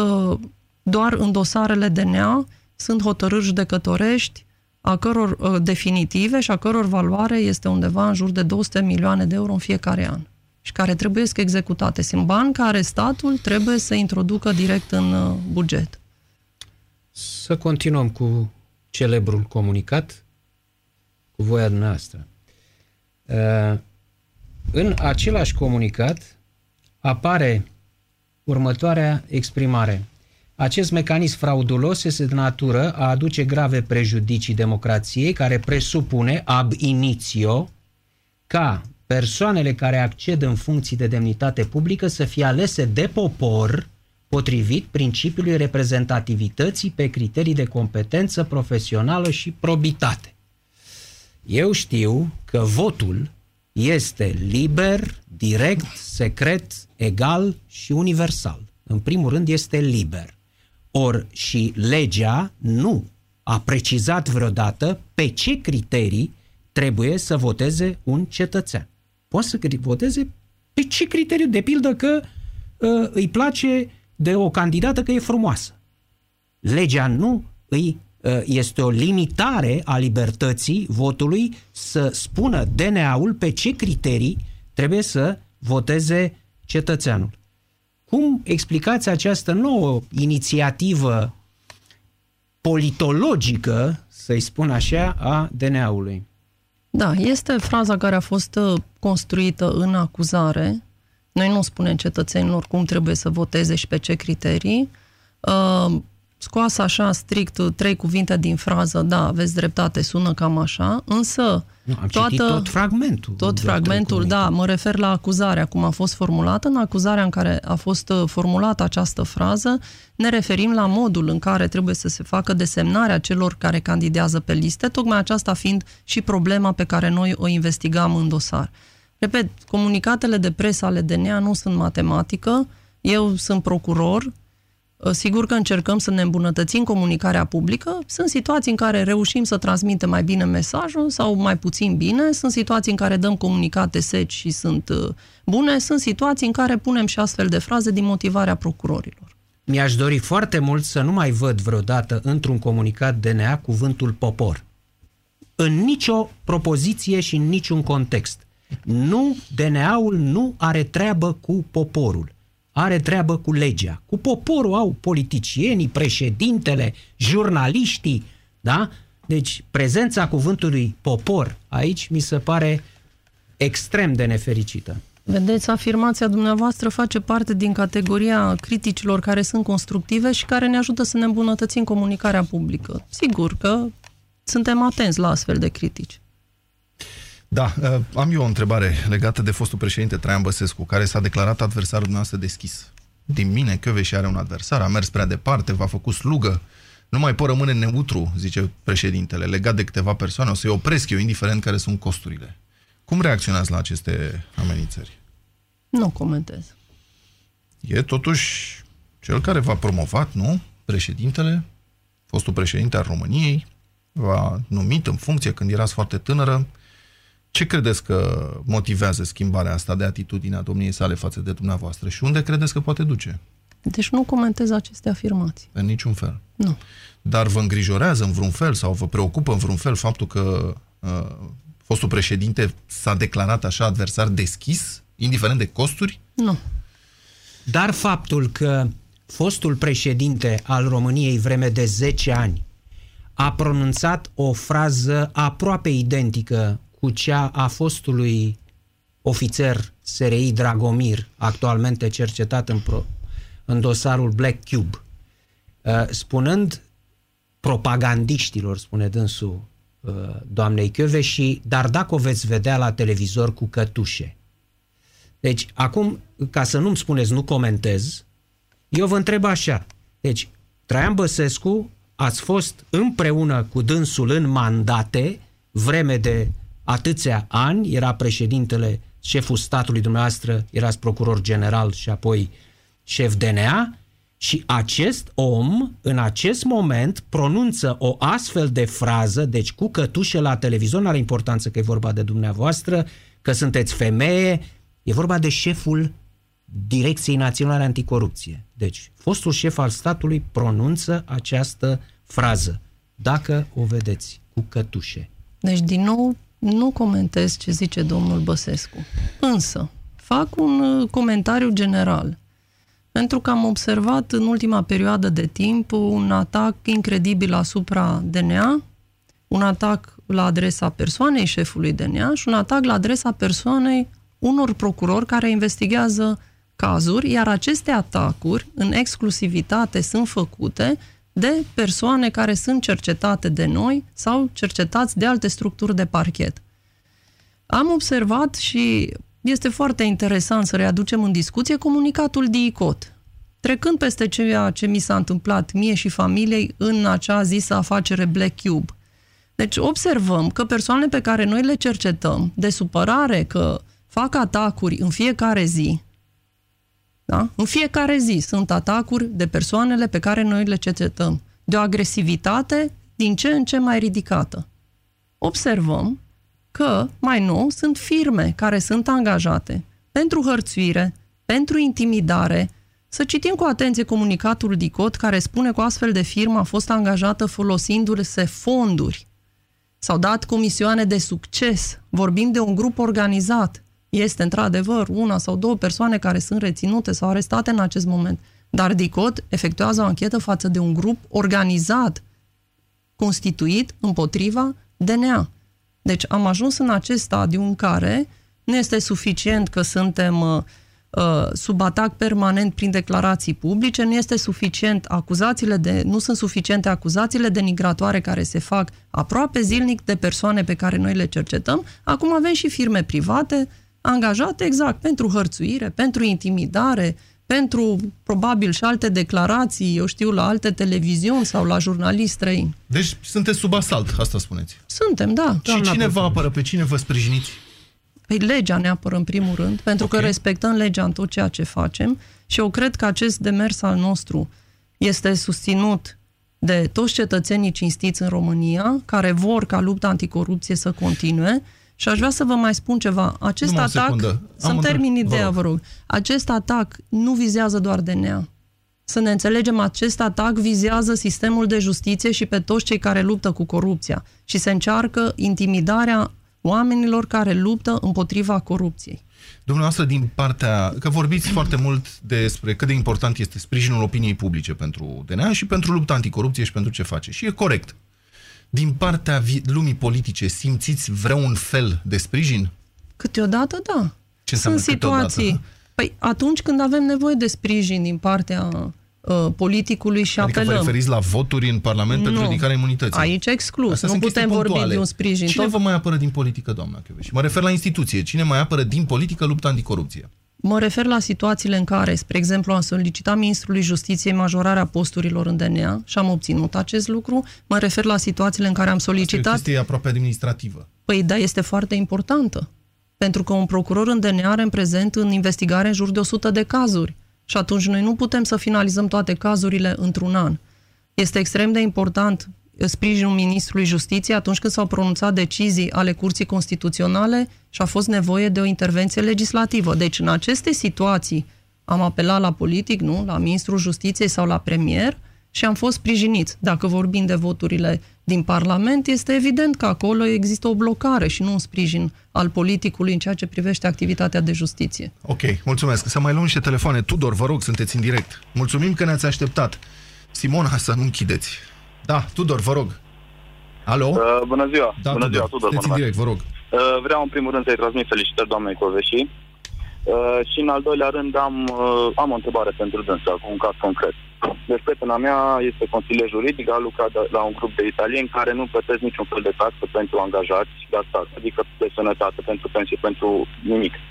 doar în dosarele DNA, sunt hotărâri judecătorești, a căror definitive și a căror valoare este undeva în jur de 200 milioane de euro în fiecare an și care trebuie să executate. Sunt bani care statul trebuie să introducă direct în buget. Să continuăm cu celebrul comunicat cu voia noastră. Uh, în același comunicat apare următoarea exprimare. Acest mecanism fraudulos este de natură a aduce grave prejudicii democrației, care presupune ab initio ca persoanele care acced în funcții de demnitate publică să fie alese de popor potrivit principiului reprezentativității pe criterii de competență profesională și probitate. Eu știu că votul este liber, direct, secret, egal și universal. În primul rând este liber. Or și legea nu a precizat vreodată pe ce criterii trebuie să voteze un cetățean. Poate să voteze pe ce criteriu, de pildă că uh, îi place de o candidată că e frumoasă. Legea nu îi ă, este o limitare a libertății votului să spună DNA-ul pe ce criterii trebuie să voteze cetățeanul. Cum explicați această nouă inițiativă politologică, să-i spun așa, a DNA-ului? Da, este fraza care a fost ă, construită în acuzare noi nu spunem cetățenilor cum trebuie să voteze și pe ce criterii. Uh, scoasă așa strict trei cuvinte din frază, da, aveți dreptate, sună cam așa, însă nu, am toată, tot fragmentul. Tot fragmentul, da, mă refer la acuzarea, cum a fost formulată. În acuzarea în care a fost uh, formulată această frază, ne referim la modul în care trebuie să se facă desemnarea celor care candidează pe liste, tocmai aceasta fiind și problema pe care noi o investigam în dosar. Repet, comunicatele de presă ale DNA nu sunt matematică, eu sunt procuror, ă, Sigur că încercăm să ne îmbunătățim comunicarea publică. Sunt situații în care reușim să transmitem mai bine mesajul sau mai puțin bine. Sunt situații în care dăm comunicate seci și sunt ă, bune. Sunt situații în care punem și astfel de fraze din motivarea procurorilor. Mi-aș dori foarte mult să nu mai văd vreodată într-un comunicat DNA cuvântul popor. În nicio propoziție și în niciun context. Nu, DNA-ul nu are treabă cu poporul. Are treabă cu legea. Cu poporul au politicienii, președintele, jurnaliștii, da? Deci prezența cuvântului popor aici mi se pare extrem de nefericită. Vedeți, afirmația dumneavoastră face parte din categoria criticilor care sunt constructive și care ne ajută să ne îmbunătățim comunicarea publică. Sigur că suntem atenți la astfel de critici. Da, uh, am eu o întrebare legată de fostul președinte Traian Băsescu, care s-a declarat adversarul dumneavoastră deschis. Din mine, și are un adversar, a mers prea departe, v-a făcut slugă, nu mai pot rămâne neutru, zice președintele, legat de câteva persoane, o să-i opresc eu, indiferent care sunt costurile. Cum reacționați la aceste amenințări? Nu comentez. E totuși cel care v-a promovat, nu? Președintele, fostul președinte al României, v-a numit în funcție când erați foarte tânără. Ce credeți că motivează schimbarea asta de atitudine a domniei sale față de dumneavoastră și unde credeți că poate duce? Deci nu comentez aceste afirmații. În niciun fel. Nu. Dar vă îngrijorează în vreun fel sau vă preocupă în vreun fel faptul că uh, fostul președinte s-a declarat așa adversar deschis, indiferent de costuri? Nu. Dar faptul că fostul președinte al României vreme de 10 ani a pronunțat o frază aproape identică cu cea a fostului ofițer SRI Dragomir, actualmente cercetat în, pro, în dosarul Black Cube, uh, spunând propagandiștilor, spune dânsul uh, doamnei și dar dacă o veți vedea la televizor cu cătușe. Deci, acum, ca să nu-mi spuneți, nu comentez, eu vă întreb așa. Deci, Traian Băsescu, ați fost împreună cu dânsul în mandate, vreme de atâția ani, era președintele, șeful statului dumneavoastră, erați procuror general și apoi șef DNA, și acest om, în acest moment, pronunță o astfel de frază, deci cu cătușe la televizor, nu are importanță că e vorba de dumneavoastră, că sunteți femeie, e vorba de șeful Direcției Naționale Anticorupție. Deci, fostul șef al statului pronunță această frază, dacă o vedeți, cu cătușe. Deci, din nou, nu comentez ce zice domnul Băsescu. Însă, fac un uh, comentariu general. Pentru că am observat în ultima perioadă de timp un atac incredibil asupra DNA, un atac la adresa persoanei șefului DNA și un atac la adresa persoanei unor procurori care investigează cazuri, iar aceste atacuri, în exclusivitate, sunt făcute de persoane care sunt cercetate de noi sau cercetați de alte structuri de parchet. Am observat și este foarte interesant să readucem în discuție comunicatul DICOT. Trecând peste ceea ce mi s-a întâmplat mie și familiei în acea zisă afacere Black Cube. Deci observăm că persoanele pe care noi le cercetăm, de supărare că fac atacuri în fiecare zi, da? în fiecare zi sunt atacuri de persoanele pe care noi le cercetăm, de o agresivitate din ce în ce mai ridicată. Observăm că, mai nou, sunt firme care sunt angajate pentru hărțuire, pentru intimidare. Să citim cu atenție comunicatul DICOT care spune că o astfel de firmă a fost angajată folosindu-se fonduri. S-au dat comisioane de succes. Vorbim de un grup organizat. Este într-adevăr una sau două persoane care sunt reținute sau arestate în acest moment. Dar DICOT efectuează o anchetă față de un grup organizat, constituit împotriva DNA. Deci am ajuns în acest stadiu în care nu este suficient că suntem uh, uh, sub atac permanent prin declarații publice, nu este suficient acuzațiile de, nu sunt suficiente acuzațiile denigratoare care se fac aproape zilnic de persoane pe care noi le cercetăm. Acum avem și firme private angajate exact pentru hărțuire, pentru intimidare, pentru probabil și alte declarații, eu știu, la alte televiziuni sau la jurnaliști străini. Deci sunteți sub asalt, asta spuneți. Suntem, da. Și cine vă apără? Pe cine vă sprijiniți? Păi legea ne apără în primul rând, pentru okay. că respectăm legea în tot ceea ce facem și eu cred că acest demers al nostru este susținut de toți cetățenii cinstiți în România, care vor ca lupta anticorupție să continue, și aș vrea să vă mai spun ceva. Acest Numai atac, să-mi termin ideea, vă rog. vă rog. Acest atac nu vizează doar DNA. Să ne înțelegem, acest atac vizează sistemul de justiție și pe toți cei care luptă cu corupția. Și se încearcă intimidarea oamenilor care luptă împotriva corupției. Dumneavoastră, din partea... că vorbiți foarte mult despre cât de important este sprijinul opiniei publice pentru DNA și pentru lupta anticorupție și pentru ce face. Și e corect din partea lumii politice simțiți vreun fel de sprijin? Câteodată, da. Ce Sunt situații. Câteodată? Păi atunci când avem nevoie de sprijin din partea uh, politicului și adică apelăm. vă referiți la voturi în Parlament nu. pentru ridicarea imunității? Aici exclus. Astea nu putem vorbi de un sprijin. Cine Tot... vă mai apără din politică, doamna Și Mă refer la instituție. Cine mai apără din politică lupta anticorupție? Mă refer la situațiile în care, spre exemplu, am solicitat Ministrului Justiției majorarea posturilor în DNA și am obținut acest lucru. Mă refer la situațiile în care am solicitat... Asta e aproape administrativă. Păi da, este foarte importantă. Pentru că un procuror în DNA are în prezent în investigare în jur de 100 de cazuri. Și atunci noi nu putem să finalizăm toate cazurile într-un an. Este extrem de important sprijinul Ministrului Justiției atunci când s-au pronunțat decizii ale Curții Constituționale și a fost nevoie de o intervenție legislativă. Deci, în aceste situații, am apelat la politic, nu, la Ministrul Justiției sau la Premier și am fost sprijiniți. Dacă vorbim de voturile din Parlament, este evident că acolo există o blocare și nu un sprijin al politicului în ceea ce privește activitatea de justiție. Ok, mulțumesc. Să mai luăm niște telefoane. Tudor, vă rog, sunteți în direct. Mulțumim că ne-ați așteptat. Simona, să nu închideți. Da, Tudor, vă rog. Alo? Uh, bună ziua! Da, bună Tudor. ziua, Tudor! Sunteți în direct, vă rog. Uh, vreau în primul rând să-i transmit felicitări doamnei Coveși uh, și în al doilea rând am, uh, am o întrebare pentru dânsa, cu un caz concret. Deci prietena mea este consilier juridic, a lucrat de- la un grup de italieni care nu plătesc niciun fel de taxă pentru angajați de stat, adică de sănătate, pentru pensie, pentru nimic. Uh,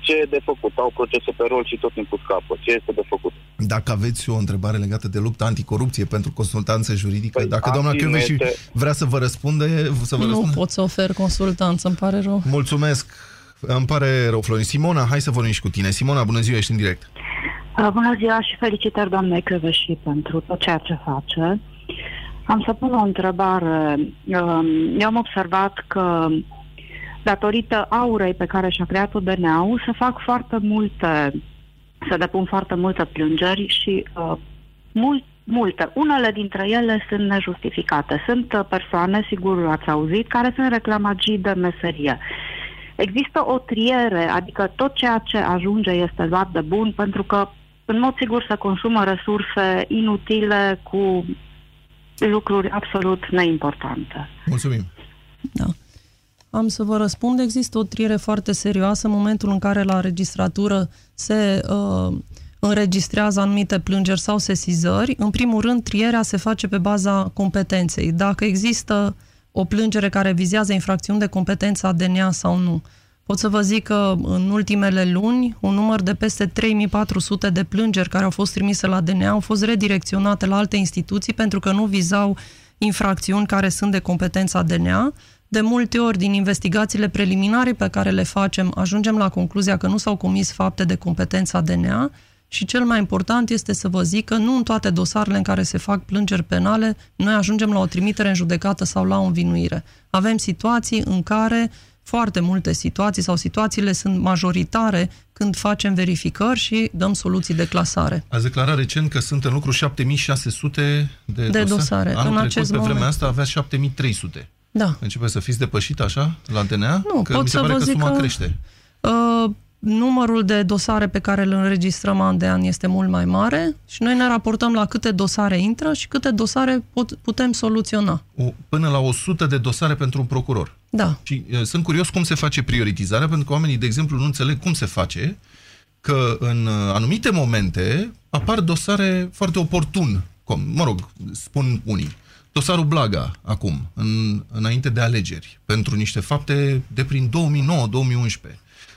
Ce e de făcut? Au procese pe rol și tot timpul scapă. Ce este de făcut? Dacă aveți o întrebare legată de lupta anticorupție pentru consultanță juridică, Păi, dacă doamna asta Chioveși este- vrea să vă răspunde, să vă nu răspundă. pot să ofer consultanță, îmi pare rău. Mulțumesc. Îmi pare rău, Florin. Simona, hai să vorbim și cu tine. Simona, bună ziua, ești în direct. Uh, Bună ziua și felicitări doamnei Căveși pentru tot ceea ce face. Am să pun o întrebare. Um, Eu am observat că datorită aurei pe care și-a creat-o DNA-ul se fac foarte multe, se depun foarte multe plângeri și uh, mult, multe. Unele dintre ele sunt nejustificate. Sunt uh, persoane, sigur ați auzit, care sunt reclamagii de meserie. Există o triere, adică tot ceea ce ajunge este luat de bun, pentru că, în mod sigur, se consumă resurse inutile cu lucruri absolut neimportante. Mulțumim. Da. Am să vă răspund. Există o triere foarte serioasă în momentul în care la registratură se uh, înregistrează anumite plângeri sau sesizări. În primul rând, trierea se face pe baza competenței. Dacă există o plângere care vizează infracțiuni de competență a DNA sau nu. Pot să vă zic că în ultimele luni, un număr de peste 3400 de plângeri care au fost trimise la DNA au fost redirecționate la alte instituții pentru că nu vizau infracțiuni care sunt de competența DNA. De multe ori, din investigațiile preliminare pe care le facem, ajungem la concluzia că nu s-au comis fapte de competența DNA și cel mai important este să vă zic că nu în toate dosarele în care se fac plângeri penale noi ajungem la o trimitere în judecată sau la o învinuire. Avem situații în care foarte multe situații sau situațiile sunt majoritare când facem verificări și dăm soluții de clasare. Ați declarat recent că sunt în lucru 7600 de, De dosare. Anul În trecut, acest pe vremea moment. asta, avea 7300. Da. Începe să fiți depășit așa la DNA? Nu, că pot mi se să pare vă că zic suma că- crește. Uh, numărul de dosare pe care îl înregistrăm an de an este mult mai mare și noi ne raportăm la câte dosare intră și câte dosare pot, putem soluționa. O, până la 100 de dosare pentru un procuror. Da. Și uh, sunt curios cum se face prioritizarea, pentru că oamenii, de exemplu, nu înțeleg cum se face că în uh, anumite momente apar dosare foarte oportun. Com, mă rog, spun unii. Dosarul Blaga, acum, în, înainte de alegeri, pentru niște fapte de prin 2009-2011.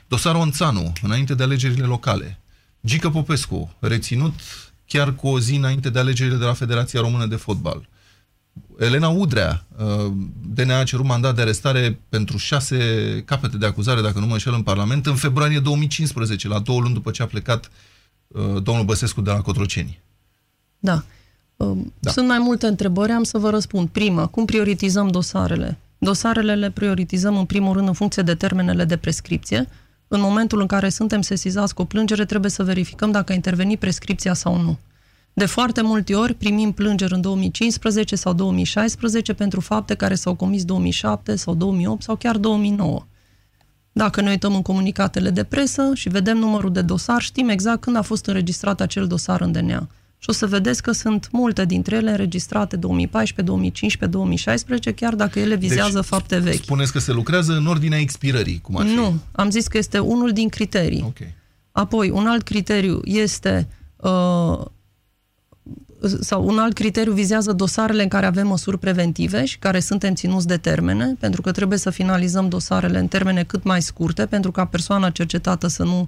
Dosarul Onțanu, înainte de alegerile locale. Gică Popescu, reținut chiar cu o zi înainte de alegerile de la Federația Română de Fotbal. Elena Udrea, uh, DNA a cerut mandat de arestare pentru șase capete de acuzare, dacă nu mă înșel, în Parlament, în februarie 2015, la două luni după ce a plecat uh, domnul Băsescu de la Cotroceni. Da. Da. Sunt mai multe întrebări, am să vă răspund. Prima, cum prioritizăm dosarele? Dosarele le prioritizăm în primul rând în funcție de termenele de prescripție. În momentul în care suntem sesizați cu o plângere, trebuie să verificăm dacă a intervenit prescripția sau nu. De foarte multe ori primim plângeri în 2015 sau 2016 pentru fapte care s-au comis 2007 sau 2008 sau chiar 2009. Dacă ne uităm în comunicatele de presă și vedem numărul de dosar, știm exact când a fost înregistrat acel dosar în DNA. Și o să vedeți că sunt multe dintre ele înregistrate 2014, 2015, 2016, chiar dacă ele vizează deci, fapte vechi. Spuneți că se lucrează în ordinea expirării, cum ar fi? Nu, am zis că este unul din criterii. Okay. Apoi, un alt criteriu este uh, sau un alt criteriu vizează dosarele în care avem măsuri preventive și care suntem ținuți de termene, pentru că trebuie să finalizăm dosarele în termene cât mai scurte, pentru ca persoana cercetată să nu uh,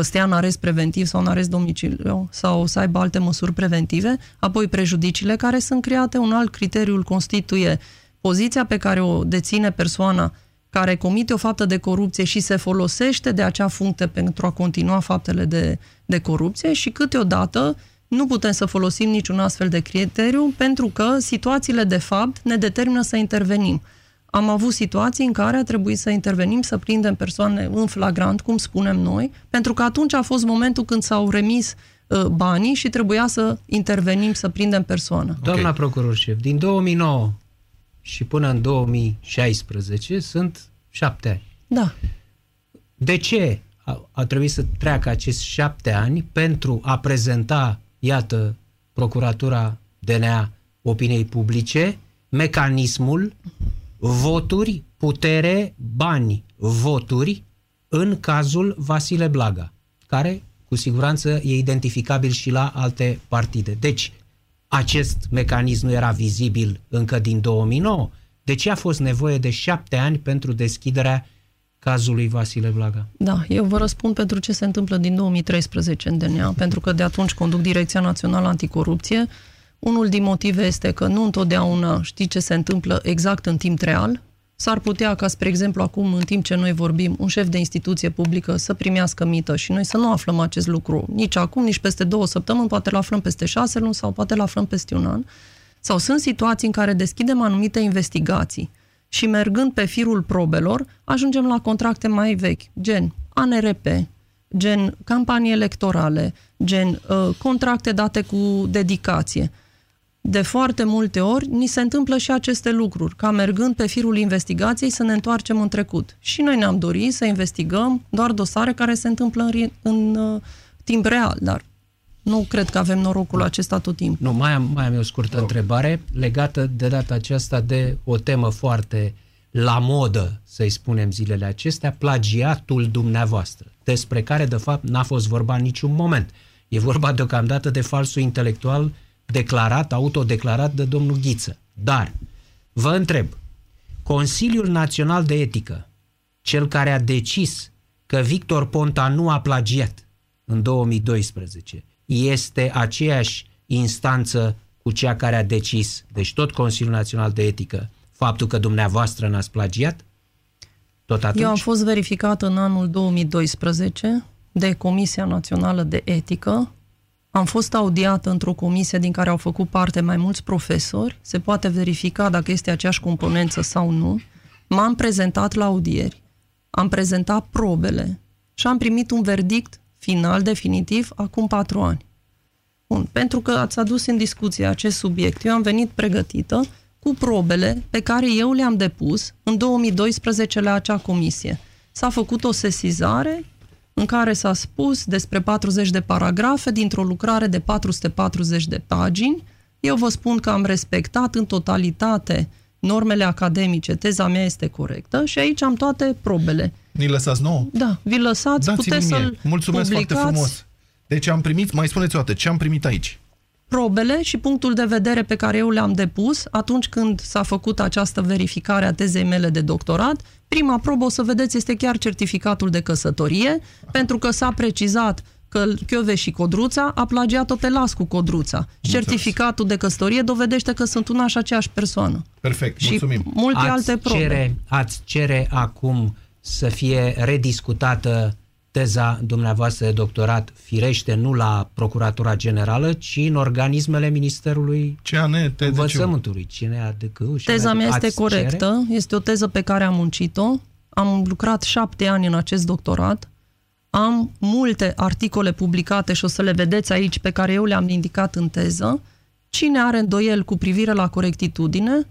stea în arest preventiv sau în arest domiciliu sau să aibă alte măsuri preventive, apoi prejudiciile care sunt create, un alt criteriu îl constituie poziția pe care o deține persoana care comite o faptă de corupție și se folosește de acea funcție pentru a continua faptele de, de corupție și câteodată nu putem să folosim niciun astfel de criteriu pentru că situațiile de fapt ne determină să intervenim. Am avut situații în care a trebuit să intervenim, să prindem persoane în flagrant, cum spunem noi, pentru că atunci a fost momentul când s-au remis uh, banii și trebuia să intervenim, să prindem persoană. Doamna okay. procuror șef, din 2009 și până în 2016 sunt șapte ani. Da. De ce a, a trebuit să treacă acești șapte ani pentru a prezenta, iată, Procuratura DNA opiniei publice, mecanismul, voturi, putere, bani, voturi în cazul Vasile Blaga, care cu siguranță e identificabil și la alte partide. Deci, acest mecanism nu era vizibil încă din 2009. De ce a fost nevoie de șapte ani pentru deschiderea cazului Vasile Blaga? Da, eu vă răspund pentru ce se întâmplă din 2013 în DNA, pentru că de atunci conduc Direcția Națională Anticorupție. Unul din motive este că nu întotdeauna știi ce se întâmplă exact în timp real. S-ar putea ca, spre exemplu, acum, în timp ce noi vorbim, un șef de instituție publică să primească mită și noi să nu aflăm acest lucru nici acum, nici peste două săptămâni, poate l aflăm peste șase luni sau poate l aflăm peste un an. Sau sunt situații în care deschidem anumite investigații și mergând pe firul probelor, ajungem la contracte mai vechi, gen ANRP, gen campanii electorale, gen uh, contracte date cu dedicație. De foarte multe ori ni se întâmplă și aceste lucruri, ca mergând pe firul investigației să ne întoarcem în trecut. Și noi ne-am dorit să investigăm doar dosare care se întâmplă în, în uh, timp real, dar nu cred că avem norocul acesta tot timpul. Nu, mai am, mai am eu o scurtă oh. întrebare legată de data aceasta de o temă foarte la modă, să-i spunem zilele acestea, plagiatul dumneavoastră, despre care, de fapt, n-a fost vorba în niciun moment. E vorba deocamdată de falsul intelectual declarat, autodeclarat de domnul Ghiță. Dar, vă întreb, Consiliul Național de Etică, cel care a decis că Victor Ponta nu a plagiat în 2012, este aceeași instanță cu cea care a decis, deci tot Consiliul Național de Etică, faptul că dumneavoastră n-ați plagiat? Tot atunci? Eu am fost verificat în anul 2012 de Comisia Națională de Etică. Am fost audiată într-o comisie din care au făcut parte mai mulți profesori. Se poate verifica dacă este aceeași componență sau nu. M-am prezentat la audieri, am prezentat probele și am primit un verdict final, definitiv, acum patru ani. Bun, pentru că ați adus în discuție acest subiect, eu am venit pregătită cu probele pe care eu le-am depus în 2012 la acea comisie. S-a făcut o sesizare în care s-a spus despre 40 de paragrafe dintr-o lucrare de 440 de pagini. Eu vă spun că am respectat în totalitate normele academice, teza mea este corectă și aici am toate probele. Ni lăsați nouă? Da, vi lăsați, Dați puteți să-l Mulțumesc publicați. foarte frumos. Deci am primit, mai spuneți o dată, ce am primit aici? probele și punctul de vedere pe care eu le-am depus atunci când s-a făcut această verificare a tezei mele de doctorat. Prima probă, o să vedeți, este chiar certificatul de căsătorie, pentru că s-a precizat că Chiove și Codruța a plagiat-o pe las cu Codruța. Certificatul de căsătorie dovedește că sunt una și aceeași persoană. Perfect, și mulțumim. multe ați alte probe. Cere, ați cere acum să fie rediscutată teza dumneavoastră de doctorat, firește, nu la Procuratura Generală, ci în organismele Ministerului CAN, Învățământului. CNADC. Teza mea este corectă, cere? este o teză pe care am muncit-o. Am lucrat șapte ani în acest doctorat. Am multe articole publicate și o să le vedeți aici pe care eu le-am indicat în teză. Cine are îndoiel cu privire la corectitudine,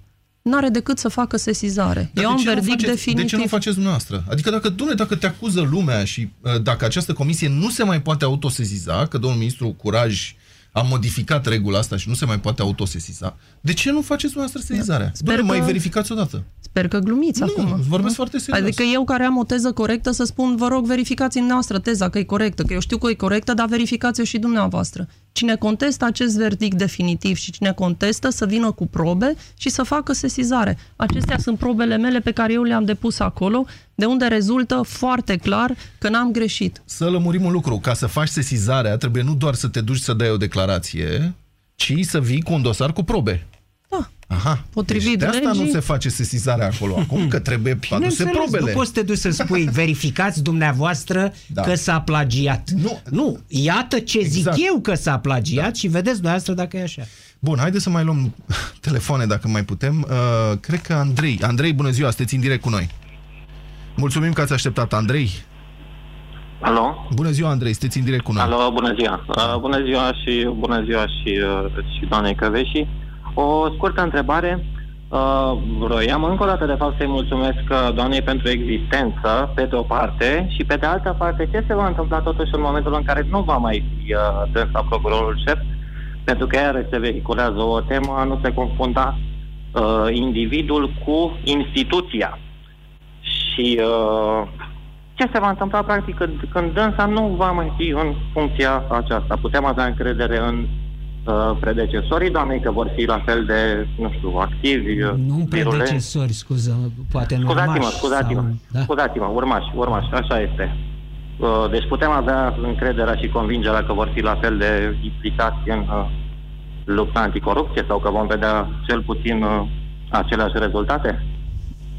n-are decât să facă sesizare. Dar Eu am verdict faceți, definitiv. De ce nu faceți dumneavoastră? Adică dacă, dumne, dacă te acuză lumea și uh, dacă această comisie nu se mai poate autosesiza, că domnul ministru Curaj a modificat regula asta și nu se mai poate autosesiza, de ce nu faceți dumneavoastră sesizarea? Da. Domnule, că... mai verificați odată. Sper că glumiți nu, acum. vorbesc foarte serios. Adică eu care am o teză corectă să spun, vă rog, verificați în noastră teza că e corectă, că eu știu că e corectă, dar verificați-o și dumneavoastră. Cine contestă acest verdict definitiv și cine contestă să vină cu probe și să facă sesizare. Acestea sunt probele mele pe care eu le-am depus acolo, de unde rezultă foarte clar că n-am greșit. Să lămurim un lucru. Ca să faci sesizarea, trebuie nu doar să te duci să dai o declarație, ci să vii cu un dosar cu probe. Da. Aha. Potrivit deci de asta legii- nu se face sesizarea acolo acum, că trebuie aduse Bineînțeles, probele. Nu poți să te duci să spui, verificați dumneavoastră Da. că s-a plagiat. Nu. nu, iată ce zic Exact. eu că s-a plagiat și vedeți dumneavoastră dacă e așa. Bun, haideți să mai luăm telefoane dacă mai putem. Uh, cred că Andrei. Andrei, bună ziua, sunteți în direct cu noi. Mulțumim că ați așteptat, Andrei. Alo? Bună ziua, Andrei, sunteți în direct cu noi. Alo, bună ziua. Uh, bună ziua și bună ziua și, uh, și doamnei Căveși. O scurtă întrebare. Uh, vroiam încă o dată, de fapt, să-i mulțumesc uh, doamnei pentru existență, pe de o parte, și pe de altă parte, ce se va întâmpla totuși în momentul în care nu va mai fi uh, dânsa procurorul șef, pentru că iar se vehiculează o temă a nu se confunda uh, individul cu instituția. Și uh, ce se va întâmpla practic când, când dânsa nu va mai fi în funcția aceasta? Putem avea încredere în uh, predecesorii doamnei că vor fi la fel de, nu știu, activi, uh, Nu în virulenți? predecesori, scuză, poate în Scuzați-mă, urmași scuzați-mă, sau- Da? scuzați-mă, urmași, urmași, așa este. Uh, Deci putem avea încrederea și convingerea că vor fi la fel de implicați în uh, lupta anticorupție sau că vom vedea cel puțin uh, aceleași rezultate?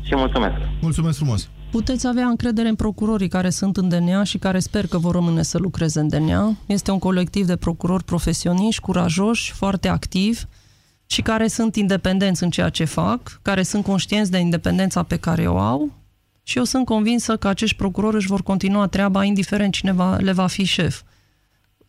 Și mulțumesc. Mulțumesc frumos. Puteți avea încredere în procurorii care sunt în DNA și care sper că vor rămâne să lucreze în DNA. Este un colectiv de procurori profesioniști, curajoși, foarte activi și care sunt independenți în ceea ce fac, care sunt conștienți de independența pe care o au și eu sunt convinsă că acești procurori își vor continua treaba indiferent cine va, le va fi șef.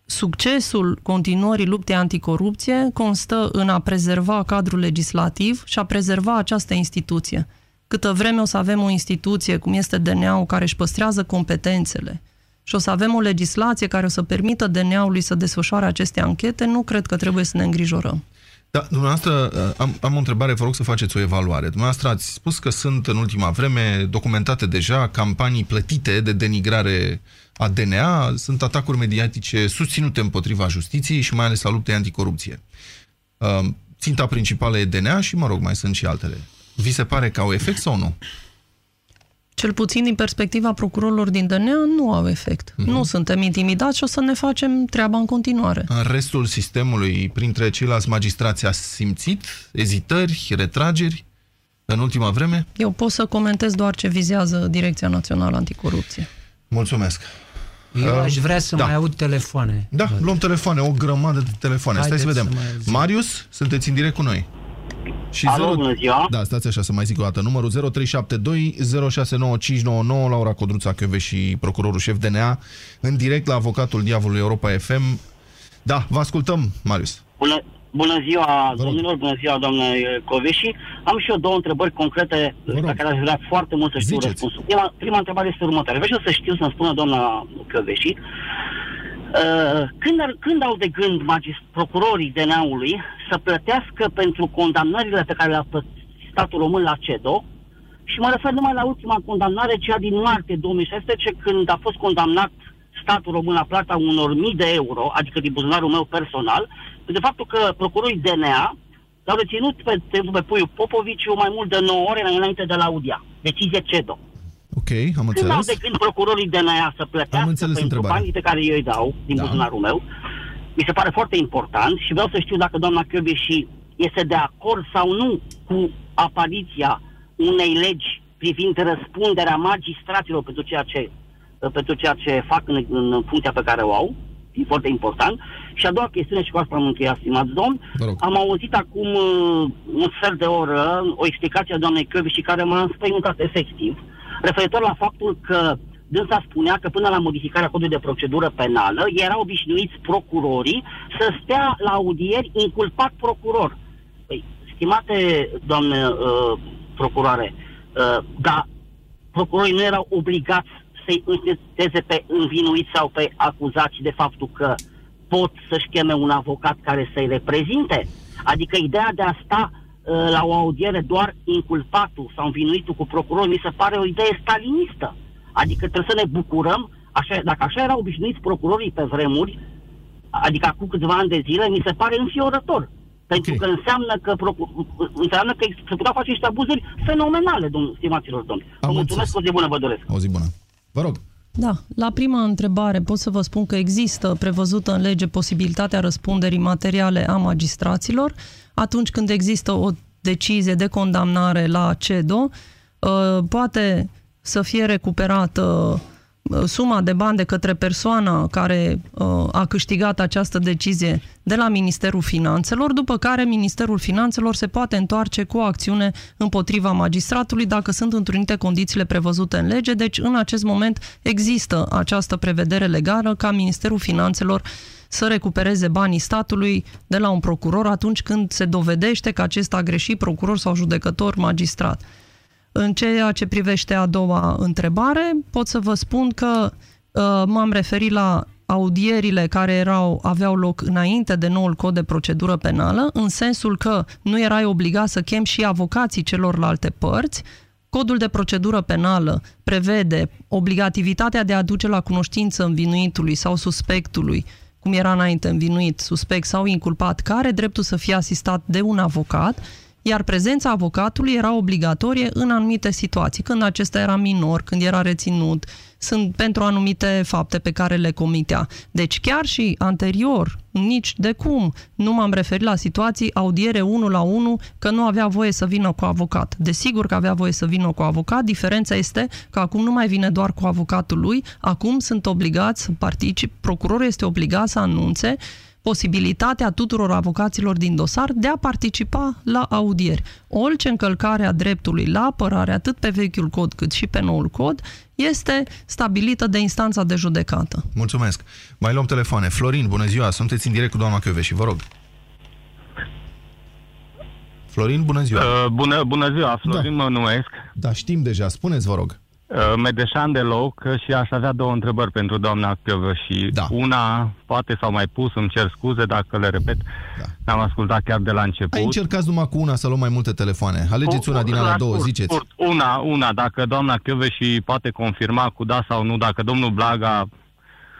Succesul continuării luptei anticorupție constă în a prezerva cadrul legislativ și a prezerva această instituție. Câtă vreme o să avem o instituție cum este DNA-ul care își păstrează competențele și o să avem o legislație care o să permită DNA-ului să desfășoare aceste anchete, nu cred că trebuie să ne îngrijorăm. Da, dumneavoastră, uh, am, am o întrebare, vă rog să faceți o evaluare. Dumneavoastră ați spus că sunt în ultima vreme documentate deja campanii plătite de denigrare a DNA, sunt atacuri mediatice susținute împotriva justiției și mai ales a luptei anticorupție. Uh, Ținta principală e DNA și, mă rog, mai sunt și altele. Vi se pare că au efect sau nu? Cel puțin din perspectiva procurorilor din DNA nu au efect. Mhm. Nu suntem intimidați și o să ne facem treaba în continuare. În restul sistemului, printre ceilalți magistrați, a simțit ezitări, retrageri în ultima vreme? Eu pot să comentez doar ce vizează Direcția Națională Anticorupție. Mulțumesc. Eu Uh, aș vrea să da. mai aud telefoane. Da, luăm telefoane, o grămadă de telefoane. Stai să Haideți vedem. să mai auzim. Marius, sunteți în direct cu noi. Și Alo, bună ziua. Da, stați așa să mai zic o dată. Numărul 0372 069599 Laura Codruța Chiove și procurorul șef DNA în direct la avocatul diavolului Europa FM. Da, vă ascultăm, Marius. Bună, bună ziua, rog. domnilor, bună ziua, doamnă Coveși. Am și eu două întrebări concrete Vă rog. la care aș vrea foarte mult să știu Ziceți. răspunsul. Prima, prima întrebare este următoare. Vreau să știu să-mi spună doamna Coveși Uh, când, ar, când au de gând magist, procurorii DNA-ului să plătească pentru condamnările pe care le-a plătit statul român la CEDO și mă refer numai la ultima condamnare, cea din martie 2016, când a fost condamnat statul român la plata unor mii de euro, adică din buzunarul meu personal, de faptul că procurorii DNA l-au reținut pe, de exemplu, pe Puiu Popoviciu mai mult de 9 ore înainte de la Audia. Decizie CEDO. Ok, am Când au înțeles. de gând procurorii DNA să Am plătească înțeles pentru întrebarea. banii pe care eu îi dau din Da. da. buzunarul meu, mi se pare foarte important și vreau să știu dacă doamna și este de acord sau nu cu apariția unei legi privind răspunderea magistraților pentru ceea ce, pentru ceea ce fac în, în funcția pe care o au. E foarte important. Și a doua chestiune, și cu asta am încheiat, stimați domn, Vă rog. am auzit acum uh, un sfert de oră o explicație a doamnei și care m-a înspăimântat efectiv, referitor la faptul că dânsa spunea că până la modificarea codului de procedură penală erau obișnuiți procurorii să stea la audieri inculpat procuror. Păi, stimate doamne uh, procuroare, uh, dar procurorii nu erau obligați să-i înștiințeze pe învinuiți sau pe acuzați de faptul că pot să-și cheme un avocat care să-i reprezinte. Adică ideea de a sta uh, la o audiere doar inculpatul sau învinuitul cu procuror mi se pare o idee stalinistă. Adică trebuie să ne bucurăm, așa, dacă așa erau obișnuiți procurorii pe vremuri, adică acum câțiva ani de zile, mi se pare înfiorător. Pentru Ok. că înseamnă că, procu- înseamnă că se puteau face niște abuzuri fenomenale, domn, stimaților domni. Vă Am mulțumesc, înțeles. o zi bună vă doresc. O zi bună. Vă rog. Da, la prima întrebare pot să vă spun că există prevăzută în lege posibilitatea răspunderii materiale a magistraților. Atunci când există o decizie de condamnare la CEDO, uh, poate să fie recuperată uh, suma de bani de către persoana care uh, a câștigat această decizie de la Ministerul Finanțelor, după care Ministerul Finanțelor se poate întoarce cu o acțiune împotriva magistratului dacă sunt întrunite condițiile prevăzute în lege. Deci, în acest moment, există această prevedere legală ca Ministerul Finanțelor să recupereze banii statului de la un procuror atunci când se dovedește că acesta a greșit procuror sau judecător magistrat. În ceea ce privește a doua întrebare, pot să vă spun că uh, m-am referit la audierile care erau, aveau loc înainte de noul cod de procedură penală, în sensul că nu erai obligat să chem și avocații celorlalte părți, Codul de procedură penală prevede obligativitatea de a aduce la cunoștință învinuitului sau suspectului cum era înainte învinuit, suspect sau inculpat, care are dreptul să fie asistat de un avocat, iar prezența avocatului era obligatorie în anumite situații, când acesta era minor, când era reținut, sunt pentru anumite fapte pe care le comitea. Deci chiar și anterior, nici de cum, nu m-am referit la situații audiere 1 la 1 că nu avea voie să vină cu avocat. Desigur că avea voie să vină cu avocat, diferența este că acum nu mai vine doar cu avocatul lui, acum sunt obligați să participe, procurorul este obligat să anunțe posibilitatea tuturor avocaților din dosar de a participa la audieri. Orice încălcare a dreptului la apărare, atât pe vechiul cod cât și pe noul cod, este stabilită de instanța de judecată. Mulțumesc. Mai luăm telefoane. Florin, bună ziua, sunteți în direct cu doamna și vă rog. Florin, bună ziua. Uh, bună, bună ziua, Florin da. mă numesc. Da, știm deja. Spuneți, vă rog. Uh, Medeșan de loc și aș avea două întrebări pentru doamna și da. Una, poate s-au mai pus, îmi cer scuze dacă le repet, da. n-am ascultat chiar de la început. Ai încercat numai cu una să luăm mai multe telefoane. Alegeți una din alea două, scurt, ziceți. Scurt, una, una, dacă doamna și poate confirma cu da sau nu, dacă domnul Blaga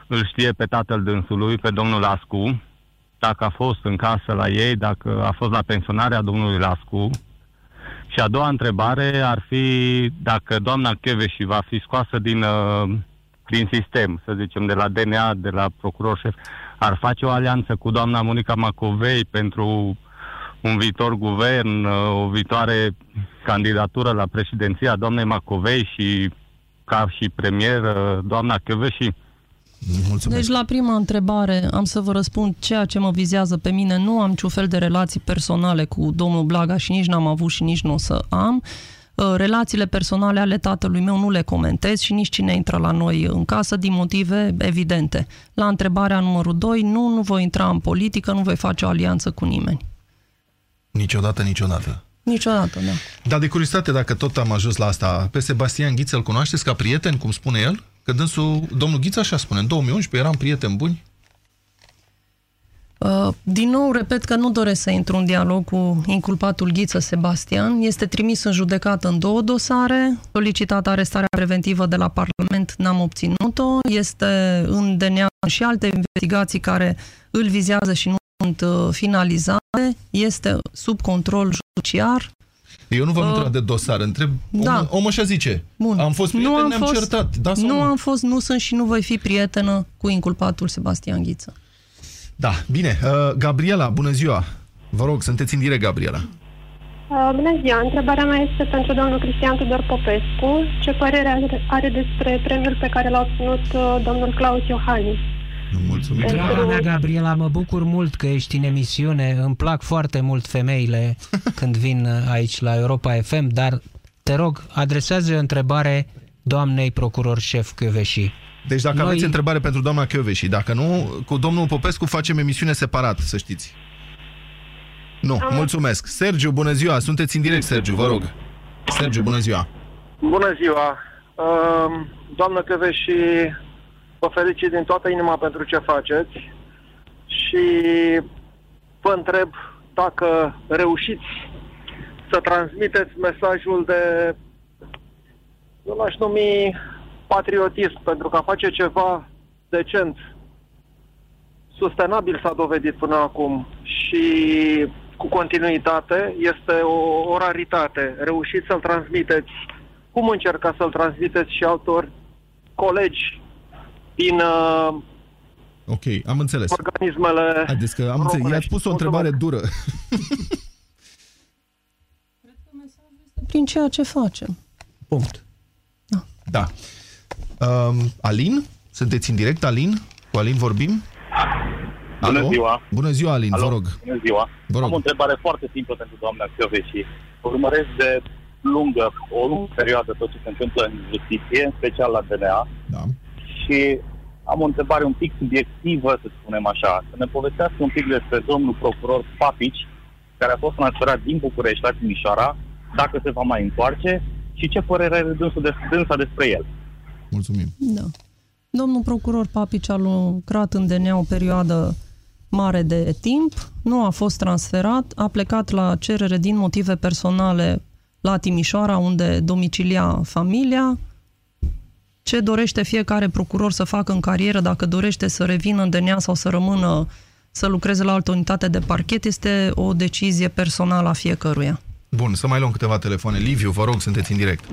îl știe pe tatăl dânsului, pe domnul Lascu, dacă a fost în casă la ei, dacă a fost la pensionarea domnului Lascu, și a doua întrebare ar fi dacă doamna Cheveși va fi scoasă din, uh, din sistem, să zicem, de la DNA, de la procuror șef, ar face o alianță cu doamna Monica Macovei pentru un viitor guvern, uh, o viitoare candidatură la președinția doamnei Macovei și ca și premier uh, doamna Cheveși? Mulțumesc. Deci la prima întrebare am să vă răspund ceea ce mă vizează pe mine. Nu am niciun fel de relații personale cu domnul Blaga și nici n-am avut și nici nu o să am. Uh, relațiile personale ale tatălui meu nu le comentez și nici cine intră la noi în casă din motive evidente. La întrebarea numărul 2, nu, nu voi intra în politică, nu voi face o alianță cu nimeni. Niciodată, niciodată. Niciodată, da. Dar de curiozitate, dacă tot am ajuns la asta, pe Sebastian Ghiță îl cunoașteți ca prieten, cum spune el? Că dânsul, domnul Ghiță așa spune, în 2011 eram prieteni buni? Uh, din nou, repet că nu doresc să intru în dialog cu inculpatul Ghiță Sebastian. Este trimis în judecată în două dosare. Solicitat arestarea preventivă de la Parlament, n-am obținut-o. Este în DNA și alte investigații care îl vizează și nu sunt uh, finalizate. Este sub control judiciar. Eu nu v-am uh, întrebat de dosar, întreb, da. om, om așa zice. Bun. Am fost prieten, ne-am certat. Da nu, nu am fost, nu sunt și nu voi fi prietenă cu inculpatul Sebastian Ghiță. Da, bine. Uh, Gabriela, bună ziua. Vă rog, sunteți în direct, Gabriela. Uh, bună ziua. Întrebarea mea este pentru domnul Cristian Tudor Popescu. Ce părere are, are despre premiul pe care l-a obținut uh, domnul Claus Iohannis? Mulțumim. Dragă mea, Gabriela, mă bucur mult că ești în emisiune. Îmi plac foarte mult femeile când vin aici la Europa FM, dar te rog, adresează o întrebare doamnei procuror șef Căveși. Deci dacă Noi... aveți întrebare pentru doamna Căveși, dacă nu, cu domnul Popescu facem emisiune separat, să știți. Nu, Am... mulțumesc. Sergiu, bună ziua, sunteți în direct, Sergiu, vă rog. Sergiu, bună ziua. Bună ziua. Uh, doamnă Căveși, Vă felicit din toată inima pentru ce faceți și vă întreb dacă reușiți să transmiteți mesajul de, nu l-aș numi patriotism, pentru că a face ceva decent, sustenabil s-a dovedit până acum și cu continuitate, este o, o raritate. Reușiți să-l transmiteți, cum încercați să-l transmiteți și altor colegi din uh, Ok, am înțeles. organismele... Haideți că am înțeles. românești. I-ați pus o întrebare dură. Prin ceea ce facem. Punct. Da. Um, Alin? Sunteți în direct, Alin? Cu Alin vorbim? Bună Alo? ziua! Bună ziua, Alin, Alo, vă rog. Bună ziua! Vă rog. Am o întrebare foarte simplă pentru doamna Chioveși. Urmăresc de lungă, o lungă perioadă tot ce se întâmplă în justiție, în special la DNA. Da. Și am o întrebare un pic subiectivă, să spunem așa. Să ne povestească un pic despre domnul procuror Papici, care a fost transferat din București la Timișoara, dacă se va mai întoarce și ce părere are dânsul de, dânsa despre el. Mulțumim. Da. Domnul procuror Papici a lucrat în DNA o perioadă mare de timp, nu a fost transferat, a plecat la cerere din motive personale la Timișoara, unde domicilia familia. Ce dorește fiecare procuror să facă în carieră, dacă dorește să revină în DNA sau să rămână să lucreze la altă unitate de parchet, este o decizie personală a fiecăruia. Bun, să mai luăm câteva telefoane. Liviu, vă rog, sunteți în direct.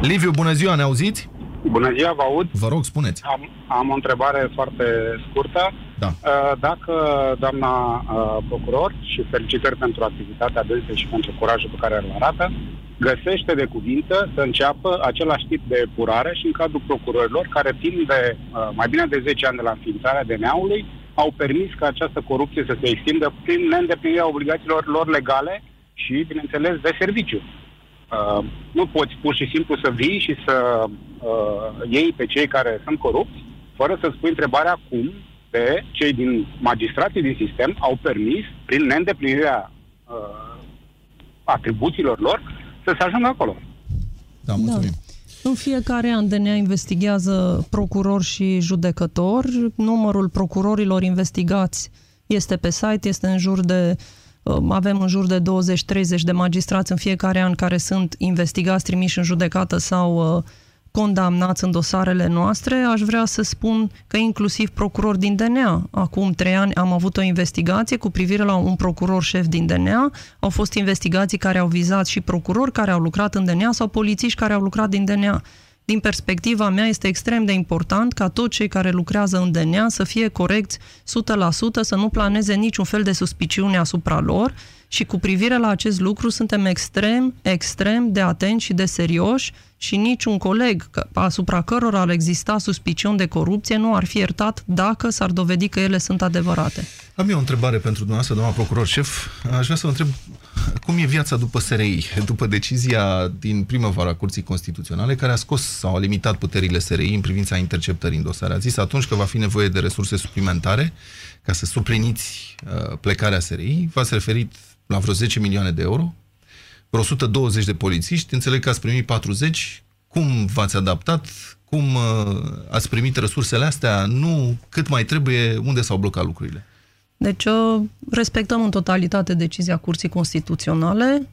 Liviu, bună ziua, ne auziți? Bună ziua, vă aud. Vă rog, spuneți. Am, am o întrebare foarte scurtă. Da. Uh, Dacă doamna uh, procuror, și felicitări pentru activitatea dânsei și pentru curajul pe care îl arată, găsește de cuvință să înceapă același tip de epurare și în cadrul procurorilor care timp de uh, mai bine de 10 ani de la înființarea DNA-ului au permis ca această corupție să se extindă prin neîndeplinirea obligațiilor lor legale și, bineînțeles, de serviciu. Uh, nu poți pur și simplu să vii și să uh, iei pe cei care sunt corupți, fără să spui întrebarea cum pe cei din magistrații din sistem au permis, prin neîndeplinirea uh, atribuțiilor lor, să se ajungă acolo. Da, mulțumim. În fiecare an DNA investigează procuror și judecător. Numărul procurorilor investigați este pe site, este în jur de uh, avem în jur de 20-30 de magistrați în fiecare an care sunt investigați, trimiși în judecată sau uh, condamnați în dosarele noastre. Aș vrea să spun că inclusiv procuror din DNA. Acum trei ani am avut o investigație cu privire la un procuror șef din DNA. Au fost investigații care au vizat și procurori care au lucrat în DNA sau polițiști care au lucrat din DNA. Din perspectiva mea, este extrem de important ca toți cei care lucrează în DNA să fie corecți 100%, să nu planeze niciun fel de suspiciune asupra lor și cu privire la acest lucru suntem extrem, extrem de atenți și de serioși și niciun coleg că- asupra cărora ar exista suspiciuni de corupție nu ar fi iertat dacă s-ar dovedi că ele sunt adevărate. Am eu o întrebare pentru dumneavoastră, doamna procuror șef. Aș vrea să vă întreb cum e viața după SRI, după decizia din primăvara Curții Constituționale, care a scos sau a limitat puterile SRI în privința interceptării în dosare. A zis atunci că va fi nevoie de resurse suplimentare ca să supliniți uh, plecarea SRI. V-ați referit la vreo 10 milioane de euro, vreo 120 de polițiști, înțeleg că ați primit 40. Cum v-ați adaptat? Cum uh, ați primit resursele astea? Nu? Cât mai trebuie? Unde s-au blocat lucrurile? Deci uh, respectăm în totalitate decizia Curții Constituționale.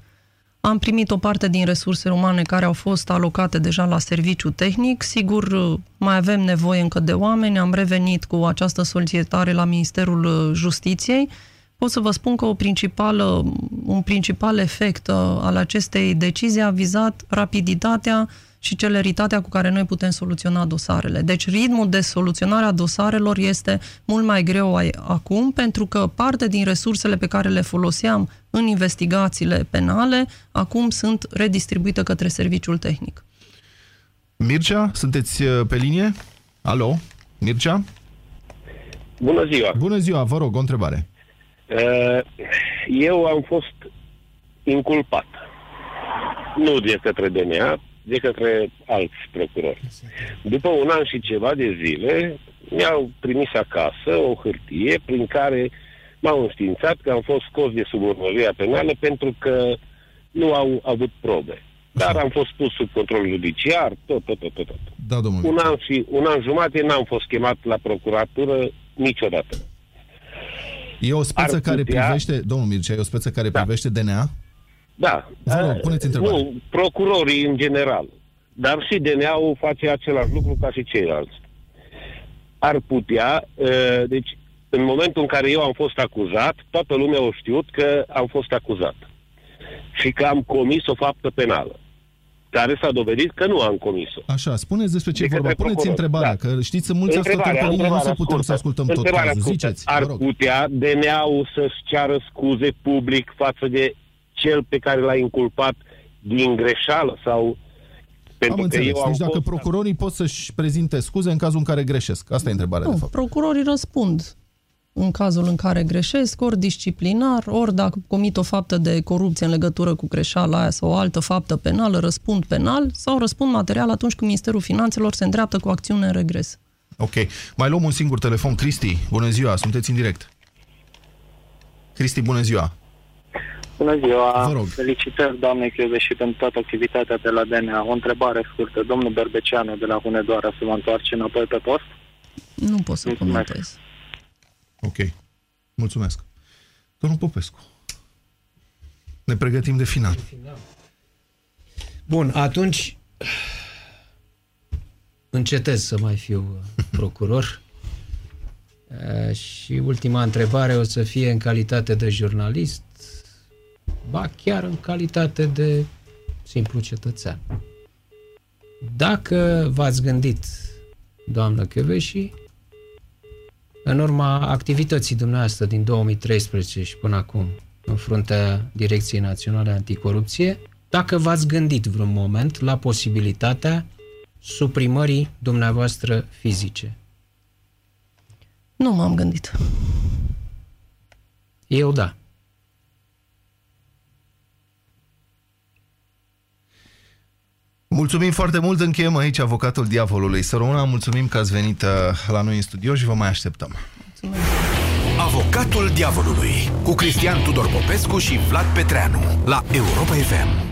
Am primit o parte din resursele umane care au fost alocate deja la serviciu tehnic. Sigur, uh, mai avem nevoie încă de oameni. Am revenit cu această solicitare la Ministerul uh, Justiției. Pot să vă spun că o principală, un principal efect uh, al acestei decizii a vizat rapiditatea și celeritatea cu care noi putem soluționa dosarele. Deci ritmul de soluționare a dosarelor este mult mai greu ai- acum, pentru că parte din resursele pe care le foloseam în investigațiile penale, acum sunt redistribuite către serviciul tehnic. Mircea, sunteți uh, pe linie? Alo? Mircea? Bună ziua! Bună ziua, vă rog, o întrebare. Uh, Eu am fost inculpat. Nu de către DNA, de către alți procurori. După un an și ceva de zile, mi-au trimis acasă o hârtie prin care m-au înștiințat că am fost scos de sub urmărirea penală pentru că nu au avut probe. Dar am fost pus sub control judiciar, tot, tot, tot, tot. tot. Da, domnule. Un an și un an jumate n-am fost chemat la procuratură niciodată. E o speță Ar care putea- privește, domnul Mircea, e o speță care privește DNA? Da. Vă rog, puneți întrebarea. Nu, procurorii în general. Dar și DNA-ul face același lucru ca și ceilalți. Ar putea, uh, deci, în momentul în care eu am fost acuzat, toată lumea a știut că am fost acuzat. Și că am comis o faptă penală. care s-a dovedit că nu am comis-o. Așa, spuneți despre ce De e vorba. către Puneți procuror. întrebarea, Da. că știți, sunt mulți ascultători pe linie, nu se putem scurtă. să ascultăm tot Întrebarea cazul. scurtă. Ziceți, vă Ar rog. putea DNA-ul să-și ceară scuze public față de cel pe care l-a inculpat din greșeală sau... Pentru Am că înțeles. eu am Deci dacă fost... procurorii pot să-și prezinte scuze în cazul în care greșesc. Asta e întrebarea, de Nu, fapt. procurorii răspund în cazul în care greșesc, ori disciplinar, ori dacă comit o faptă de corupție în legătură cu greșeala aia sau o altă faptă penală, răspund penal sau răspund material atunci când Ministerul Finanțelor se îndreaptă cu acțiune în regres. Ok. Mai luăm un singur telefon. Cristi, bună ziua, sunteți în direct. Cristi, bună ziua. Bună ziua! Vă rog. Felicitări, doamne Chiove, și pentru toată activitatea de la DNA. O întrebare scurtă. Domnul Berbeceanu de la Hunedoara se va întoarce înapoi pe post? Nu pot să Mulțumesc. comentez. Ok. Mulțumesc. Domnul Popescu. Ne pregătim de final. Bun, atunci încetez să mai fiu uh, procuror. Uh, Și ultima întrebare o să fie în calitate de jurnalist, ba chiar în calitate de simplu cetățean. Dacă v-ați gândit, doamnă Căveși, în urma activității dumneavoastră din 2013 și până acum în fruntea Direcției Naționale Anticorupție, dacă v-ați gândit vreun moment la posibilitatea suprimării dumneavoastră fizice. Nu m-am gândit. Eu da. Mulțumim foarte mult, încheiem aici avocatul diavolului. Să rămână, mulțumim că ați venit uh, la noi în studio și vă mai așteptăm. Avocatul diavolului cu Cristian Tudor Popescu și Vlad Petreanu la Europa FM.